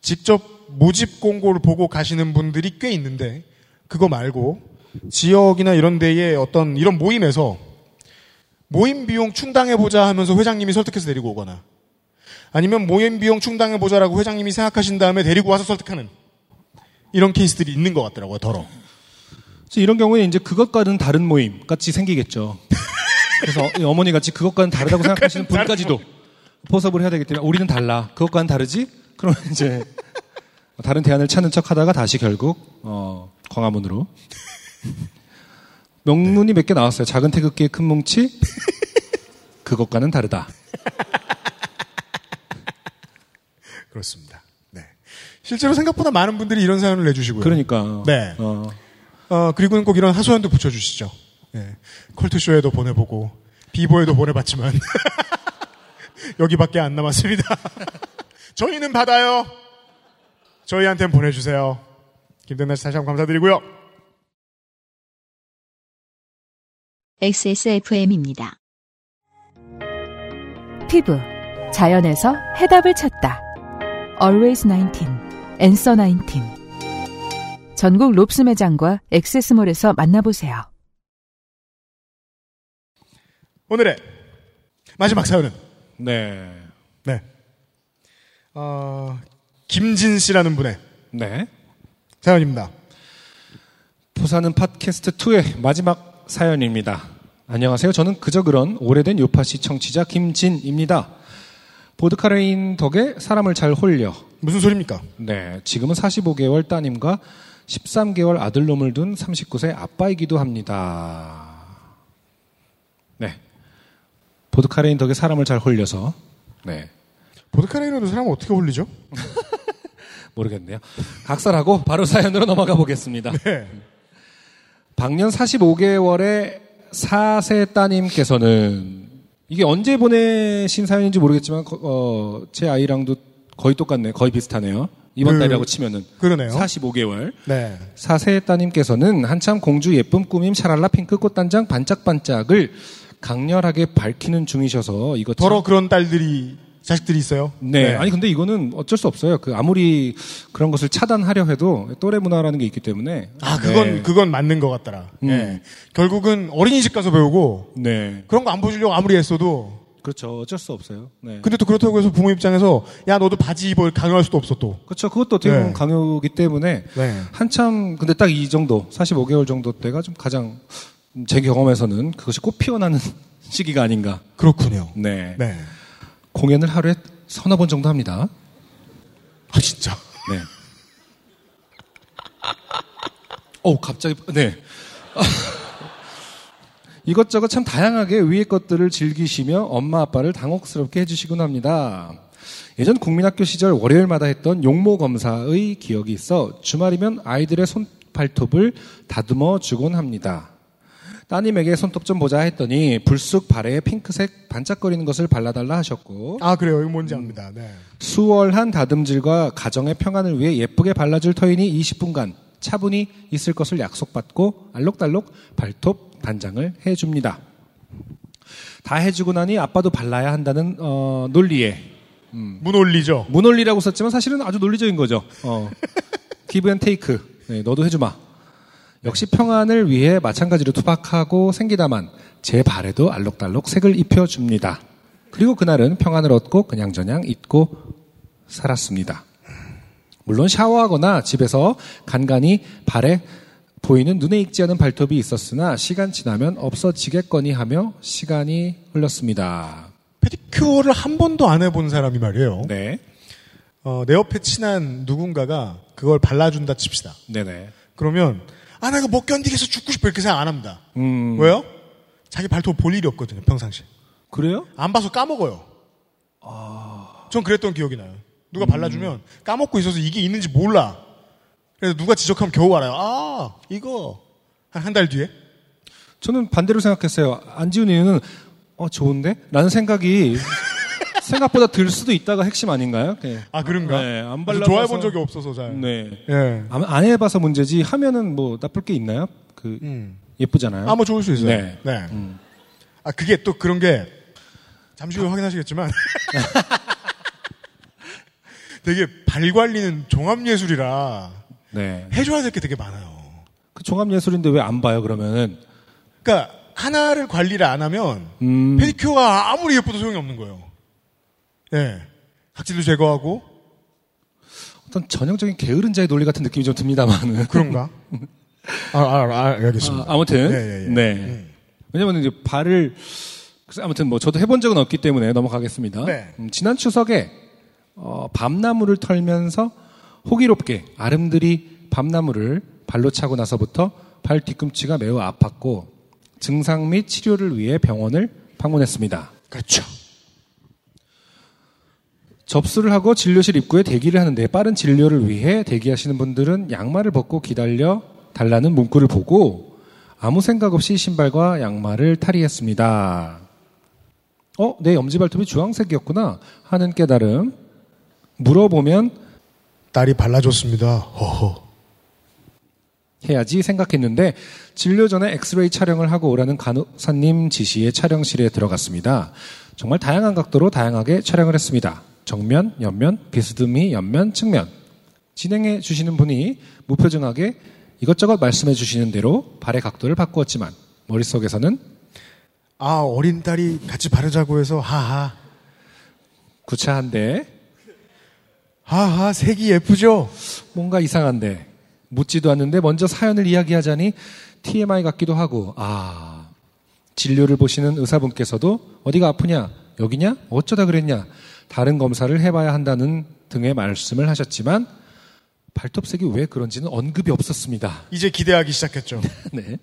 직접 모집 공고를 보고 가시는 분들이 꽤 있는데 그거 말고 지역이나 이런 데에 어떤 이런 모임에서 모임 비용 충당해 보자 하면서 회장님이 설득해서 데리고 오거나 아니면 모임 비용 충당해 보자라고 회장님이 생각하신 다음에 데리고 와서 설득하는 이런 케이스들이 있는 것 같더라고요, 더러. 그래서 이런 경우에 이제 그것과는 다른 모임 같이 생기겠죠. 그래서 이 어머니 같이 그것과는 다르다고 생각하시는 분까지도 포섭을 해야 되기 때문에 우리는 달라. 그것과는 다르지? 그러면 이제 다른 대안을 찾는 척 하다가 다시 결국 어, 광화문으로 명문이 몇 개 나왔어요. 작은 태극기의 큰 뭉치 그것과는 다르다. 그렇습니다. 네. 실제로 생각보다 많은 분들이 이런 사연을 내주시고요. 그러니까 네. 어, 어, 그리고는 꼭 이런 하소연도 붙여주시죠. 네. 컬투쇼에도 보내보고, 비보에도 보내봤지만, 여기밖에 안 남았습니다. 저희는 받아요. 저희한텐 보내주세요. 김대나 씨 다시 한번 감사드리고요. XSFM입니다. 피부 자연에서 해답을 찾다. Always 19, Answer 19. 전국 롭스 매장과 액세스몰에서 만나보세요. 오늘의 마지막 사연은, 네. 네. 어, 김진 씨라는 분의 네. 사연입니다. 부산은 팟캐스트 2의 마지막 사연입니다. 안녕하세요. 저는 그저 그런 오래된 요파시 청취자 김진입니다. 보드카레인 덕에 사람을 잘 홀려. 무슨 소리입니까? 네. 지금은 45개월 따님과 13개월 아들놈을 둔 39세 아빠이기도 합니다. 네. 보드카레인 덕에 사람을 잘 홀려서. 네. 보드카레이너도 사람을 어떻게 홀리죠? 모르겠네요. 각설하고 바로 사연으로 넘어가 보겠습니다. 네. 방년 45개월의 4세 따님께서는 이게 언제 보내신 사연인지 모르겠지만 거- 어, 제 아이랑도 거의 똑같네요. 거의 비슷하네요. 이번 그- 달이라고 치면은 그러네요. 45개월. 네. 4세 따님께서는 한참 공주 예쁨 꾸밈 샤랄라 핑크 꽃단장 반짝반짝을 강렬하게 밝히는 중이셔서 이거 참- 더러 그런 딸들이, 자식들이 있어요? 네. 아니 근데 이거는 어쩔 수 없어요. 그 아무리 그런 것을 차단하려 해도 또래 문화라는 게 있기 때문에 아, 그건, 네. 그건 맞는 것 같더라. 음. 예. 결국은 어린이집 가서 배우고, 네. 그런 거 안 보여주려고 아무리 했어도, 그렇죠. 어쩔 수 없어요. 네. 근데 또 그렇다고 해서 부모 입장에서, 야, 너도 바지 입어 강요할 수도 없어, 또. 그렇죠. 그것도 어떻게 보면 네. 강요이기 때문에 네. 한참 근데 딱 이 정도 45개월 정도 때가 좀 가장 제 경험에서는 그것이 꽃 피어나는 시기가 아닌가. 그렇군요. 네. 네. 공연을 하루에 서너 번 정도 합니다. 아, 진짜. 네. 오, 갑자기, 네. 이것저것 참 다양하게 위의 것들을 즐기시며 엄마 아빠를 당혹스럽게 해주시곤 합니다. 예전 국민학교 시절 월요일마다 했던 용모 검사의 기억이 있어 주말이면 아이들의 손발톱을 다듬어 주곤 합니다. 따님에게 손톱 좀 보자 했더니 불쑥 발에 핑크색 반짝거리는 것을 발라달라 하셨고 아, 그래요. 이거 뭔지 압니다. 네. 수월한 다듬질과 가정의 평안을 위해 예쁘게 발라줄 터이니 20분간 차분히 있을 것을 약속받고 알록달록 발톱 단장을 해줍니다. 다 해주고 나니 아빠도 발라야 한다는 어, 논리에 무논리죠. 무논리라고 썼지만 사실은 아주 논리적인 거죠. 어. Give and take. 네, 너도 해주마. 역시 평안을 위해 마찬가지로 투박하고 생기다만 제 발에도 알록달록 색을 입혀줍니다. 그리고 그날은 평안을 얻고 그냥저냥 잊고 살았습니다. 물론 샤워하거나 집에서 간간히 발에 보이는 눈에 익지 않은 발톱이 있었으나 시간 지나면 없어지겠거니 하며 시간이 흘렀습니다. 페디큐어를 한 번도 안 해본 사람이 말이에요. 네. 어, 내 옆에 친한 누군가가 그걸 발라준다 칩시다. 네네. 그러면, 아, 나 이거 못 견디겠어 죽고 싶어 이렇게 생각 안 합니다. 음, 왜요? 자기 발톱 볼 일이 없거든요, 평상시. 그래요? 안 봐서 까먹어요. 전 그랬던 기억이 나요. 누가 발라주면 까먹고 있어서 이게 있는지 몰라. 그래서 누가 지적하면 겨우 알아요. 아, 이거. 한 한 달 뒤에? 저는 반대로 생각했어요. 안 지운 이유는 어 좋은데? 라는 생각이 생각보다 들 수도 있다가 핵심 아닌가요? 네. 아 그런가? 네, 안 발라봐서. 좋아해 본 적이 없어서 잘. 네. 예. 안, 안 해봐서 문제지 하면은 뭐 나쁠 게 있나요? 그 음. 예쁘잖아요. 아뭐 좋을 수 있어요. 네. 네. 음. 아 그게 또 그런 게 잠시 후에 확인하시겠지만 되게 발 관리는 종합 예술이라 네. 해줘야 될 게 되게 많아요. 그 종합 예술인데 왜 안 봐요? 그러면은 그러니까 하나를 관리를 안 하면 음, 페디큐어가 아무리 예뻐도 소용이 없는 거예요. 예. 각질도 제거하고 어떤 전형적인 게으른 자의 논리 같은 느낌이 좀 듭니다만은 그런가? 아, 아, 아, 알겠습니다. 아, 무튼 예, 예, 예. 네. 음. 왜냐면 이제 발을 아무튼 뭐 저도 해본 적은 없기 때문에 넘어가겠습니다. 네. 음, 지난 추석에 어, 밤나무를 털면서 호기롭게 아름드리 밤나무를 발로 차고 나서부터 발 뒤꿈치가 매우 아팠고 증상 및 치료를 위해 병원을 방문했습니다. 그렇죠. 접수를 하고 진료실 입구에 대기를 하는데 빠른 진료를 위해 대기하시는 분들은 양말을 벗고 기다려 달라는 문구를 보고 아무 생각 없이 신발과 양말을 탈의했습니다. 어, 내 엄지발톱이 주황색이었구나 하는 깨달음. 물어보면 딸이 발라줬습니다. 허허. 해야지 생각했는데 진료 전에 엑스레이 촬영을 하고 오라는 간호사님 지시에 촬영실에 들어갔습니다. 정말 다양한 각도로 다양하게 촬영을 했습니다. 정면, 옆면, 비스듬히, 옆면, 측면. 진행해 주시는 분이 무표정하게 이것저것 말씀해 주시는 대로 발의 각도를 바꾸었지만 머릿속에서는 아 어린 딸이 같이 바르자고 해서 하하 구차한데 하하 색이 예쁘죠. 뭔가 이상한데 묻지도 않는데 먼저 사연을 이야기하자니 TMI 같기도 하고 아 진료를 보시는 의사분께서도 어디가 아프냐 여기냐 어쩌다 그랬냐 다른 검사를 해봐야 한다는 등의 말씀을 하셨지만 발톱색이 왜 그런지는 언급이 없었습니다. 이제 기대하기 시작했죠. 네.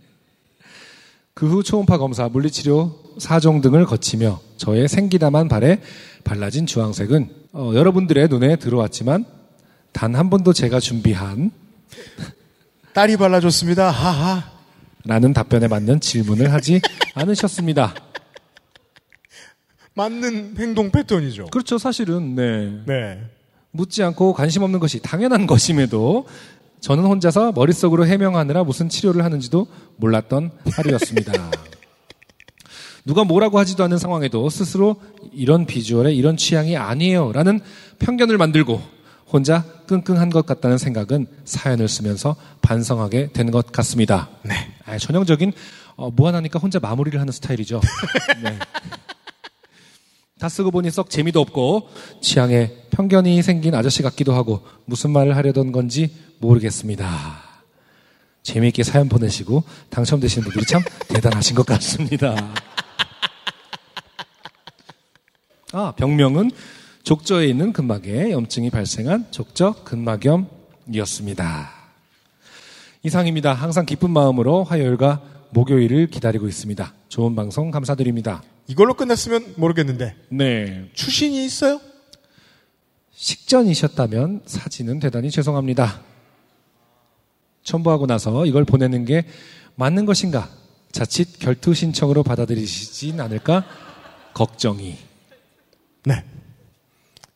그 후 초음파 검사, 물리치료, 사정 등을 거치며 저의 생기담한 발에 발라진 주황색은 어, 여러분들의 눈에 들어왔지만 단 한 번도 제가 준비한 딸이 발라줬습니다. 하하. 라는 답변에 맞는 질문을 하지 않으셨습니다. 맞는 행동 패턴이죠. 그렇죠, 사실은, 네. 네. 묻지 않고 관심 없는 것이 당연한 것임에도 저는 혼자서 머릿속으로 해명하느라 무슨 치료를 하는지도 몰랐던 하루였습니다. 누가 뭐라고 하지도 않는 상황에도 스스로 이런 비주얼에 이런 취향이 아니에요 라는 편견을 만들고 혼자 끙끙한 것 같다는 생각은 사연을 쓰면서 반성하게 된 것 같습니다. 네. 아, 전형적인 어, 무한하니까 혼자 마무리를 하는 스타일이죠. 네. 다 쓰고 보니 썩 재미도 없고 취향에 편견이 생긴 아저씨 같기도 하고 무슨 말을 하려던 건지 모르겠습니다. 재미있게 사연 보내시고 당첨되시는 분들이 참 대단하신 것 같습니다. 아, 병명은 족저에 있는 근막에 염증이 발생한 족저 근막염이었습니다. 이상입니다. 항상 기쁜 마음으로 화요일과 목요일을 기다리고 있습니다. 좋은 방송 감사드립니다. 이걸로 끝났으면 모르겠는데 네. 추신이 있어요? 식전이셨다면 사진은 대단히 죄송합니다. 첨부하고 나서 이걸 보내는 게 맞는 것인가? 자칫 결투 신청으로 받아들이시진 않을까? 걱정이. 네.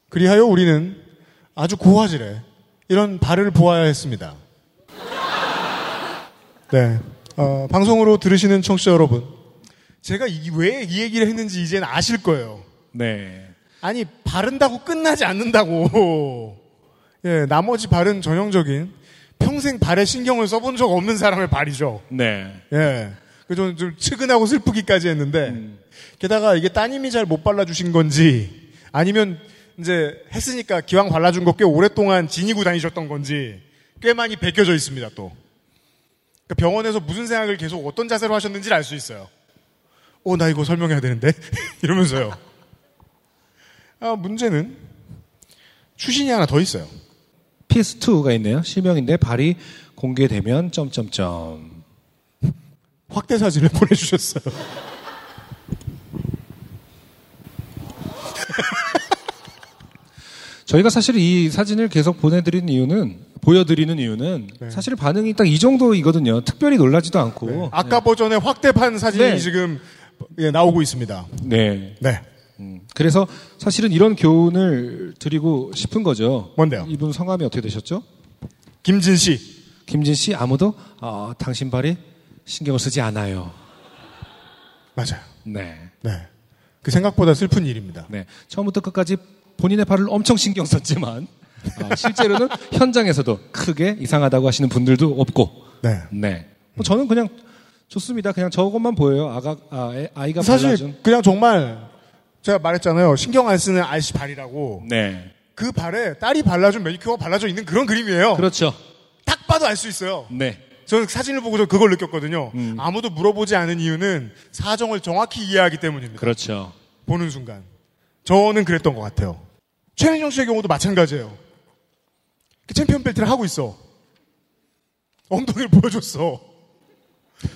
그리하여 우리는 아주 고화질에 이런 발을 보아야 했습니다. 네. 어, 방송으로 들으시는 청취자 여러분. 제가 왜 이 얘기를 했는지 이제는 아실 거예요. 네. 아니, 바른다고 끝나지 않는다고. 예, 나머지 발은 전형적인 평생 발에 신경을 써본 적 없는 사람의 발이죠. 네. 예. 그좀 좀 측은하고 슬프기까지 했는데 게다가 이게 따님이 잘 못 발라주신 건지 아니면 이제 했으니까 기왕 발라준 거 꽤 오랫동안 지니고 다니셨던 건지 꽤 많이 벗겨져 있습니다 또. 그러니까 병원에서 무슨 생각을 계속 어떤 자세로 하셨는지를 알수 있어요. 어, 나 이거 설명해야 되는데? 이러면서요. 아, 문제는 추신이 하나 더 있어요. PS2가 있네요. 실명인데 발이 공개되면 점점점. 확대 사진을 보내주셨어요. 저희가 사실 이 사진을 계속 보내드리는 이유는 보여드리는 이유는 사실 반응이 딱 이 정도이거든요. 특별히 놀라지도 않고. 아까 버전의 확대판 사진이 네. 지금 예, 나오고 있습니다. 네. 네. 음, 그래서 사실은 이런 교훈을 드리고 싶은 거죠. 뭔데요? 이분 성함이 어떻게 되셨죠? 김진 씨. 김진 씨 아무도 어, 당신 발이 신경을 쓰지 않아요. 맞아요. 네. 네. 그 생각보다 슬픈 일입니다. 네. 처음부터 끝까지 본인의 발을 엄청 신경 썼지만 어, 실제로는 현장에서도 크게 이상하다고 하시는 분들도 없고. 네. 네. 뭐 저는 그냥 좋습니다. 그냥 저것만 보여요. 아가 아, 애- 아이가 사실 발라준. 그냥 정말 제가 말했잖아요. 신경 안 쓰는 아저씨 발이라고. 네. 그 발에 딸이 발라준 매니큐어가 발라져 있는 그런 그림이에요. 그렇죠. 딱 봐도 알 수 있어요. 네. 저는 사진을 보고 저 그걸 느꼈거든요. 음. 아무도 물어보지 않은 이유는 사정을 정확히 이해하기 때문입니다. 그렇죠. 보는 순간. 저는 그랬던 것 같아요. 최민정 씨의 경우도 마찬가지예요. 그 챔피언 벨트를 하고 있어. 엉덩이를 보여줬어.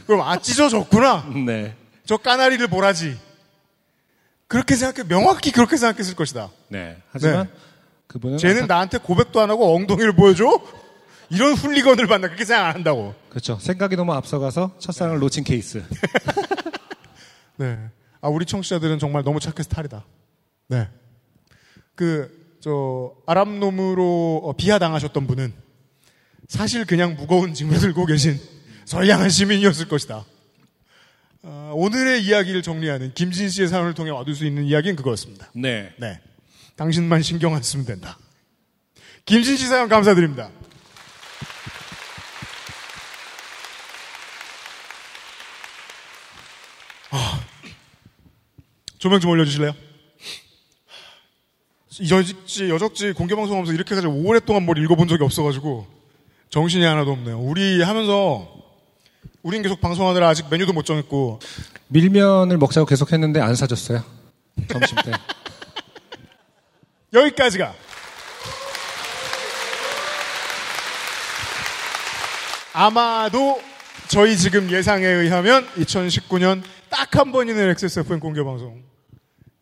그럼 아 찢어졌구나. 네. 저 까나리를 보라지. 그렇게 생각해 명확히 그렇게 생각했을 것이다. 네. 하지만 네. 그분은 쟤는 나한테 고백도 안 하고 엉덩이를 보여줘? 이런 훌리건을 만나 그렇게 생각 안 한다고. 그렇죠. 생각이 너무 앞서가서 첫사랑을 놓친 케이스. 네. 아, 우리 청취자들은 정말 너무 착해서 탈이다. 네. 그, 저, 아랍놈으로 어, 비하 당하셨던 분은 사실 그냥 무거운 짐을 들고 계신 선량한 시민이었을 것이다. 아, 오늘의 이야기를 정리하는 김진 씨의 사연을 통해 얻을 수 있는 이야기는 그거였습니다. 네. 네. 당신만 신경 안 쓰면 된다. 김진 씨 사연 감사드립니다. 아, 조명 좀 올려주실래요? 이 여적지, 여적지 공개방송하면서 이렇게까지 오랫동안 뭘 읽어본 적이 없어가지고 정신이 하나도 없네요. 우리 하면서 우린 계속 방송하느라 아직 메뉴도 못 정했고 밀면을 먹자고 계속 했는데 안 사줬어요. 점심 때. 여기까지가 아마도 저희 지금 예상에 의하면 2019년 딱 한 번이는 XSFM 공개 방송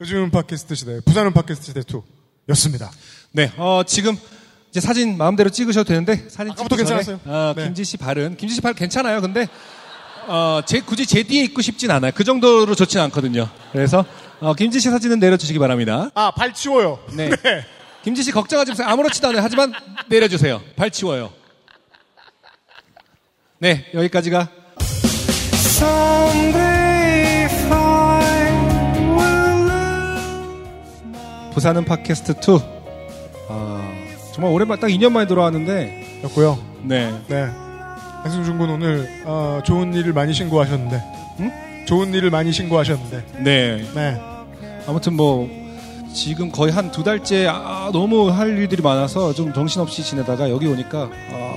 요즘은 팟캐스트 시대 부산은 팟캐스트 시대 2였습니다. 네. 어, 지금 이제 사진 마음대로 찍으셔도 되는데 사진 아까부터 찍기 전에, 괜찮았어요. 어, 네. 김지 씨 발은 김지 씨 발 괜찮아요. 근데 어, 제 굳이 제 뒤에 있고 싶진 않아요. 그 정도로 좋진 않거든요. 그래서 어, 김지 씨 사진은 내려주시기 바랍니다. 아 발 치워요. 네. 김지 씨 걱정하지 마세요. 아무렇지도 않아요. 하지만 내려주세요. 발 치워요. 네, 여기까지가 부산은 팟캐스트 2. 아, 정말 오랜만 딱 2년 만에 돌아왔는데 였고요. 네. 네. 한승준 군 오늘 어, 좋은 일을 많이 신고하셨는데 좋은 일을 많이 신고하셨는데 네. 네. 아무튼 뭐 지금 거의 한 두 달째 아, 너무 할 일들이 많아서 좀 정신없이 지내다가 여기 오니까 아,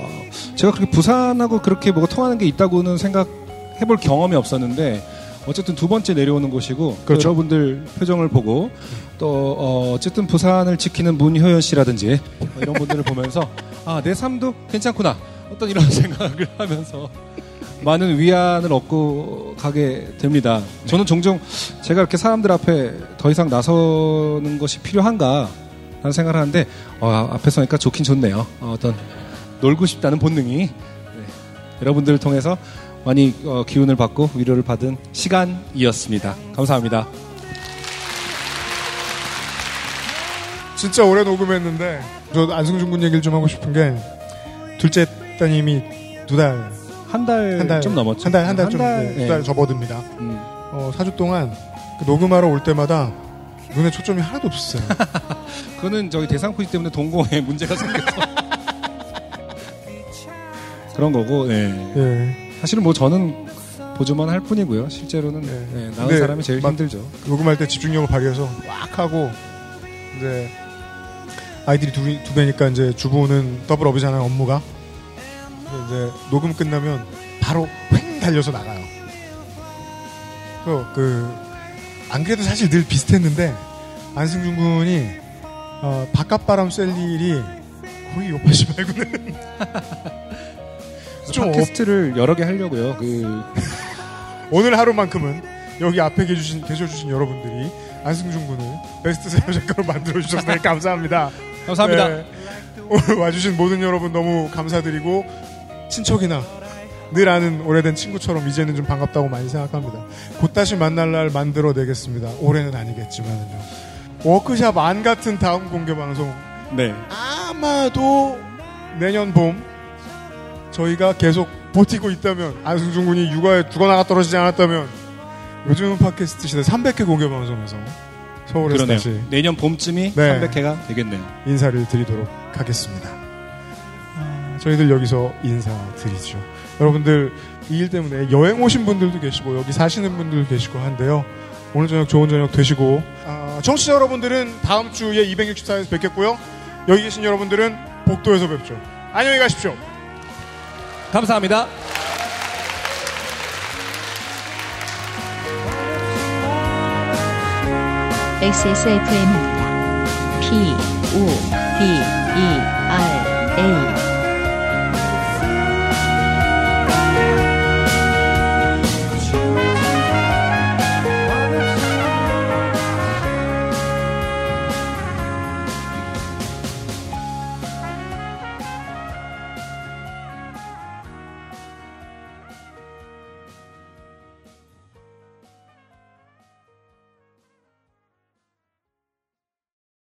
제가 그렇게 부산하고 그렇게 뭐 통하는 게 있다고는 생각해볼 경험이 없었는데 어쨌든 두 번째 내려오는 곳이고 또 그렇죠. 여러분들 표정을 보고 또 어, 어쨌든 부산을 지키는 문효연 씨라든지 뭐 이런 분들을 보면서 아 내 삶도 괜찮구나 어떤 이런 생각을 하면서 많은 위안을 얻고 가게 됩니다. 저는 종종 제가 이렇게 사람들 앞에 더 이상 나서는 것이 필요한가 라는 생각을 하는데 어, 앞에 서니까 좋긴 좋네요. 어, 떤 놀고 싶다는 본능이 네, 여러분들을 통해서 많이 어, 기운을 받고 위로를 받은 시간이었습니다. 감사합니다. 진짜 오래 녹음했는데 저 안승준 군 얘기를 좀 하고 싶은 게 둘째 따님이 두 달 한 달 한 달 좀 넘었죠. 한 달 한 달좀 달, 두 예. 달 접어듭니다. 음. 어, 4주 동안 그 녹음하러 올 때마다 눈에 초점이 하나도 없었어요. 그거는 저희 대상포진 때문에 동공에 문제가 생겨서 그런 거고 네. 예. 사실은 뭐 저는 보조만 할 뿐이고요. 실제로는 네, 나은 근데 사람이 제일 막 힘들죠. 녹음할 때 집중력을 발휘해서 막 하고 이제 아이들이 두, 두 배니까 이제 주부는 double up이잖아요 업무가 이제 녹음 끝나면 바로 횡 달려서 나가요 그래서 그안 그래도 사실 늘 비슷했는데 안승준 군이 어, 바깥바람 쐴 일이 거의 요파시 말고는 좀 없- 팟캐스트를 여러 개 하려고요. 그 오늘 하루만큼은 여기 앞에 계주신, 계셔주신 여러분들이 안승준 군을 베스트셀러 작가로 만들어 주셔서 되게 감사합니다. 감사합니다. 네. 오늘 와주신 모든 여러분 너무 감사드리고 친척이나 늘 아는 오래된 친구처럼 이제는 좀 반갑다고 많이 생각합니다. 곧 다시 만날 날 만들어내겠습니다. 올해는 아니겠지만요. 워크샵 안 같은 다음 공개 방송 네. 아마도 내년 봄 저희가 계속 버티고 있다면 안승준 군이 육아에 죽어나가 떨어지지 않았다면 요즘 팟캐스트 시대 300회 공개 방송에서 서울에서 그러네요. 다시 내년 봄쯤이 네. 300회가 되겠네요. 인사를 드리도록 하겠습니다. 아, 저희들 여기서 인사드리죠. 여러분들 이 일 때문에 여행 오신 분들도 계시고 여기 사시는 분들도 계시고 한데요. 오늘 저녁 좋은 저녁 되시고 아, 청취자 여러분들은 다음 주에 264에서 뵙겠고요. 여기 계신 여러분들은 복도에서 뵙죠. 안녕히 가십시오. 감사합니다. XSFM입니다. P, O, D, E, R, A.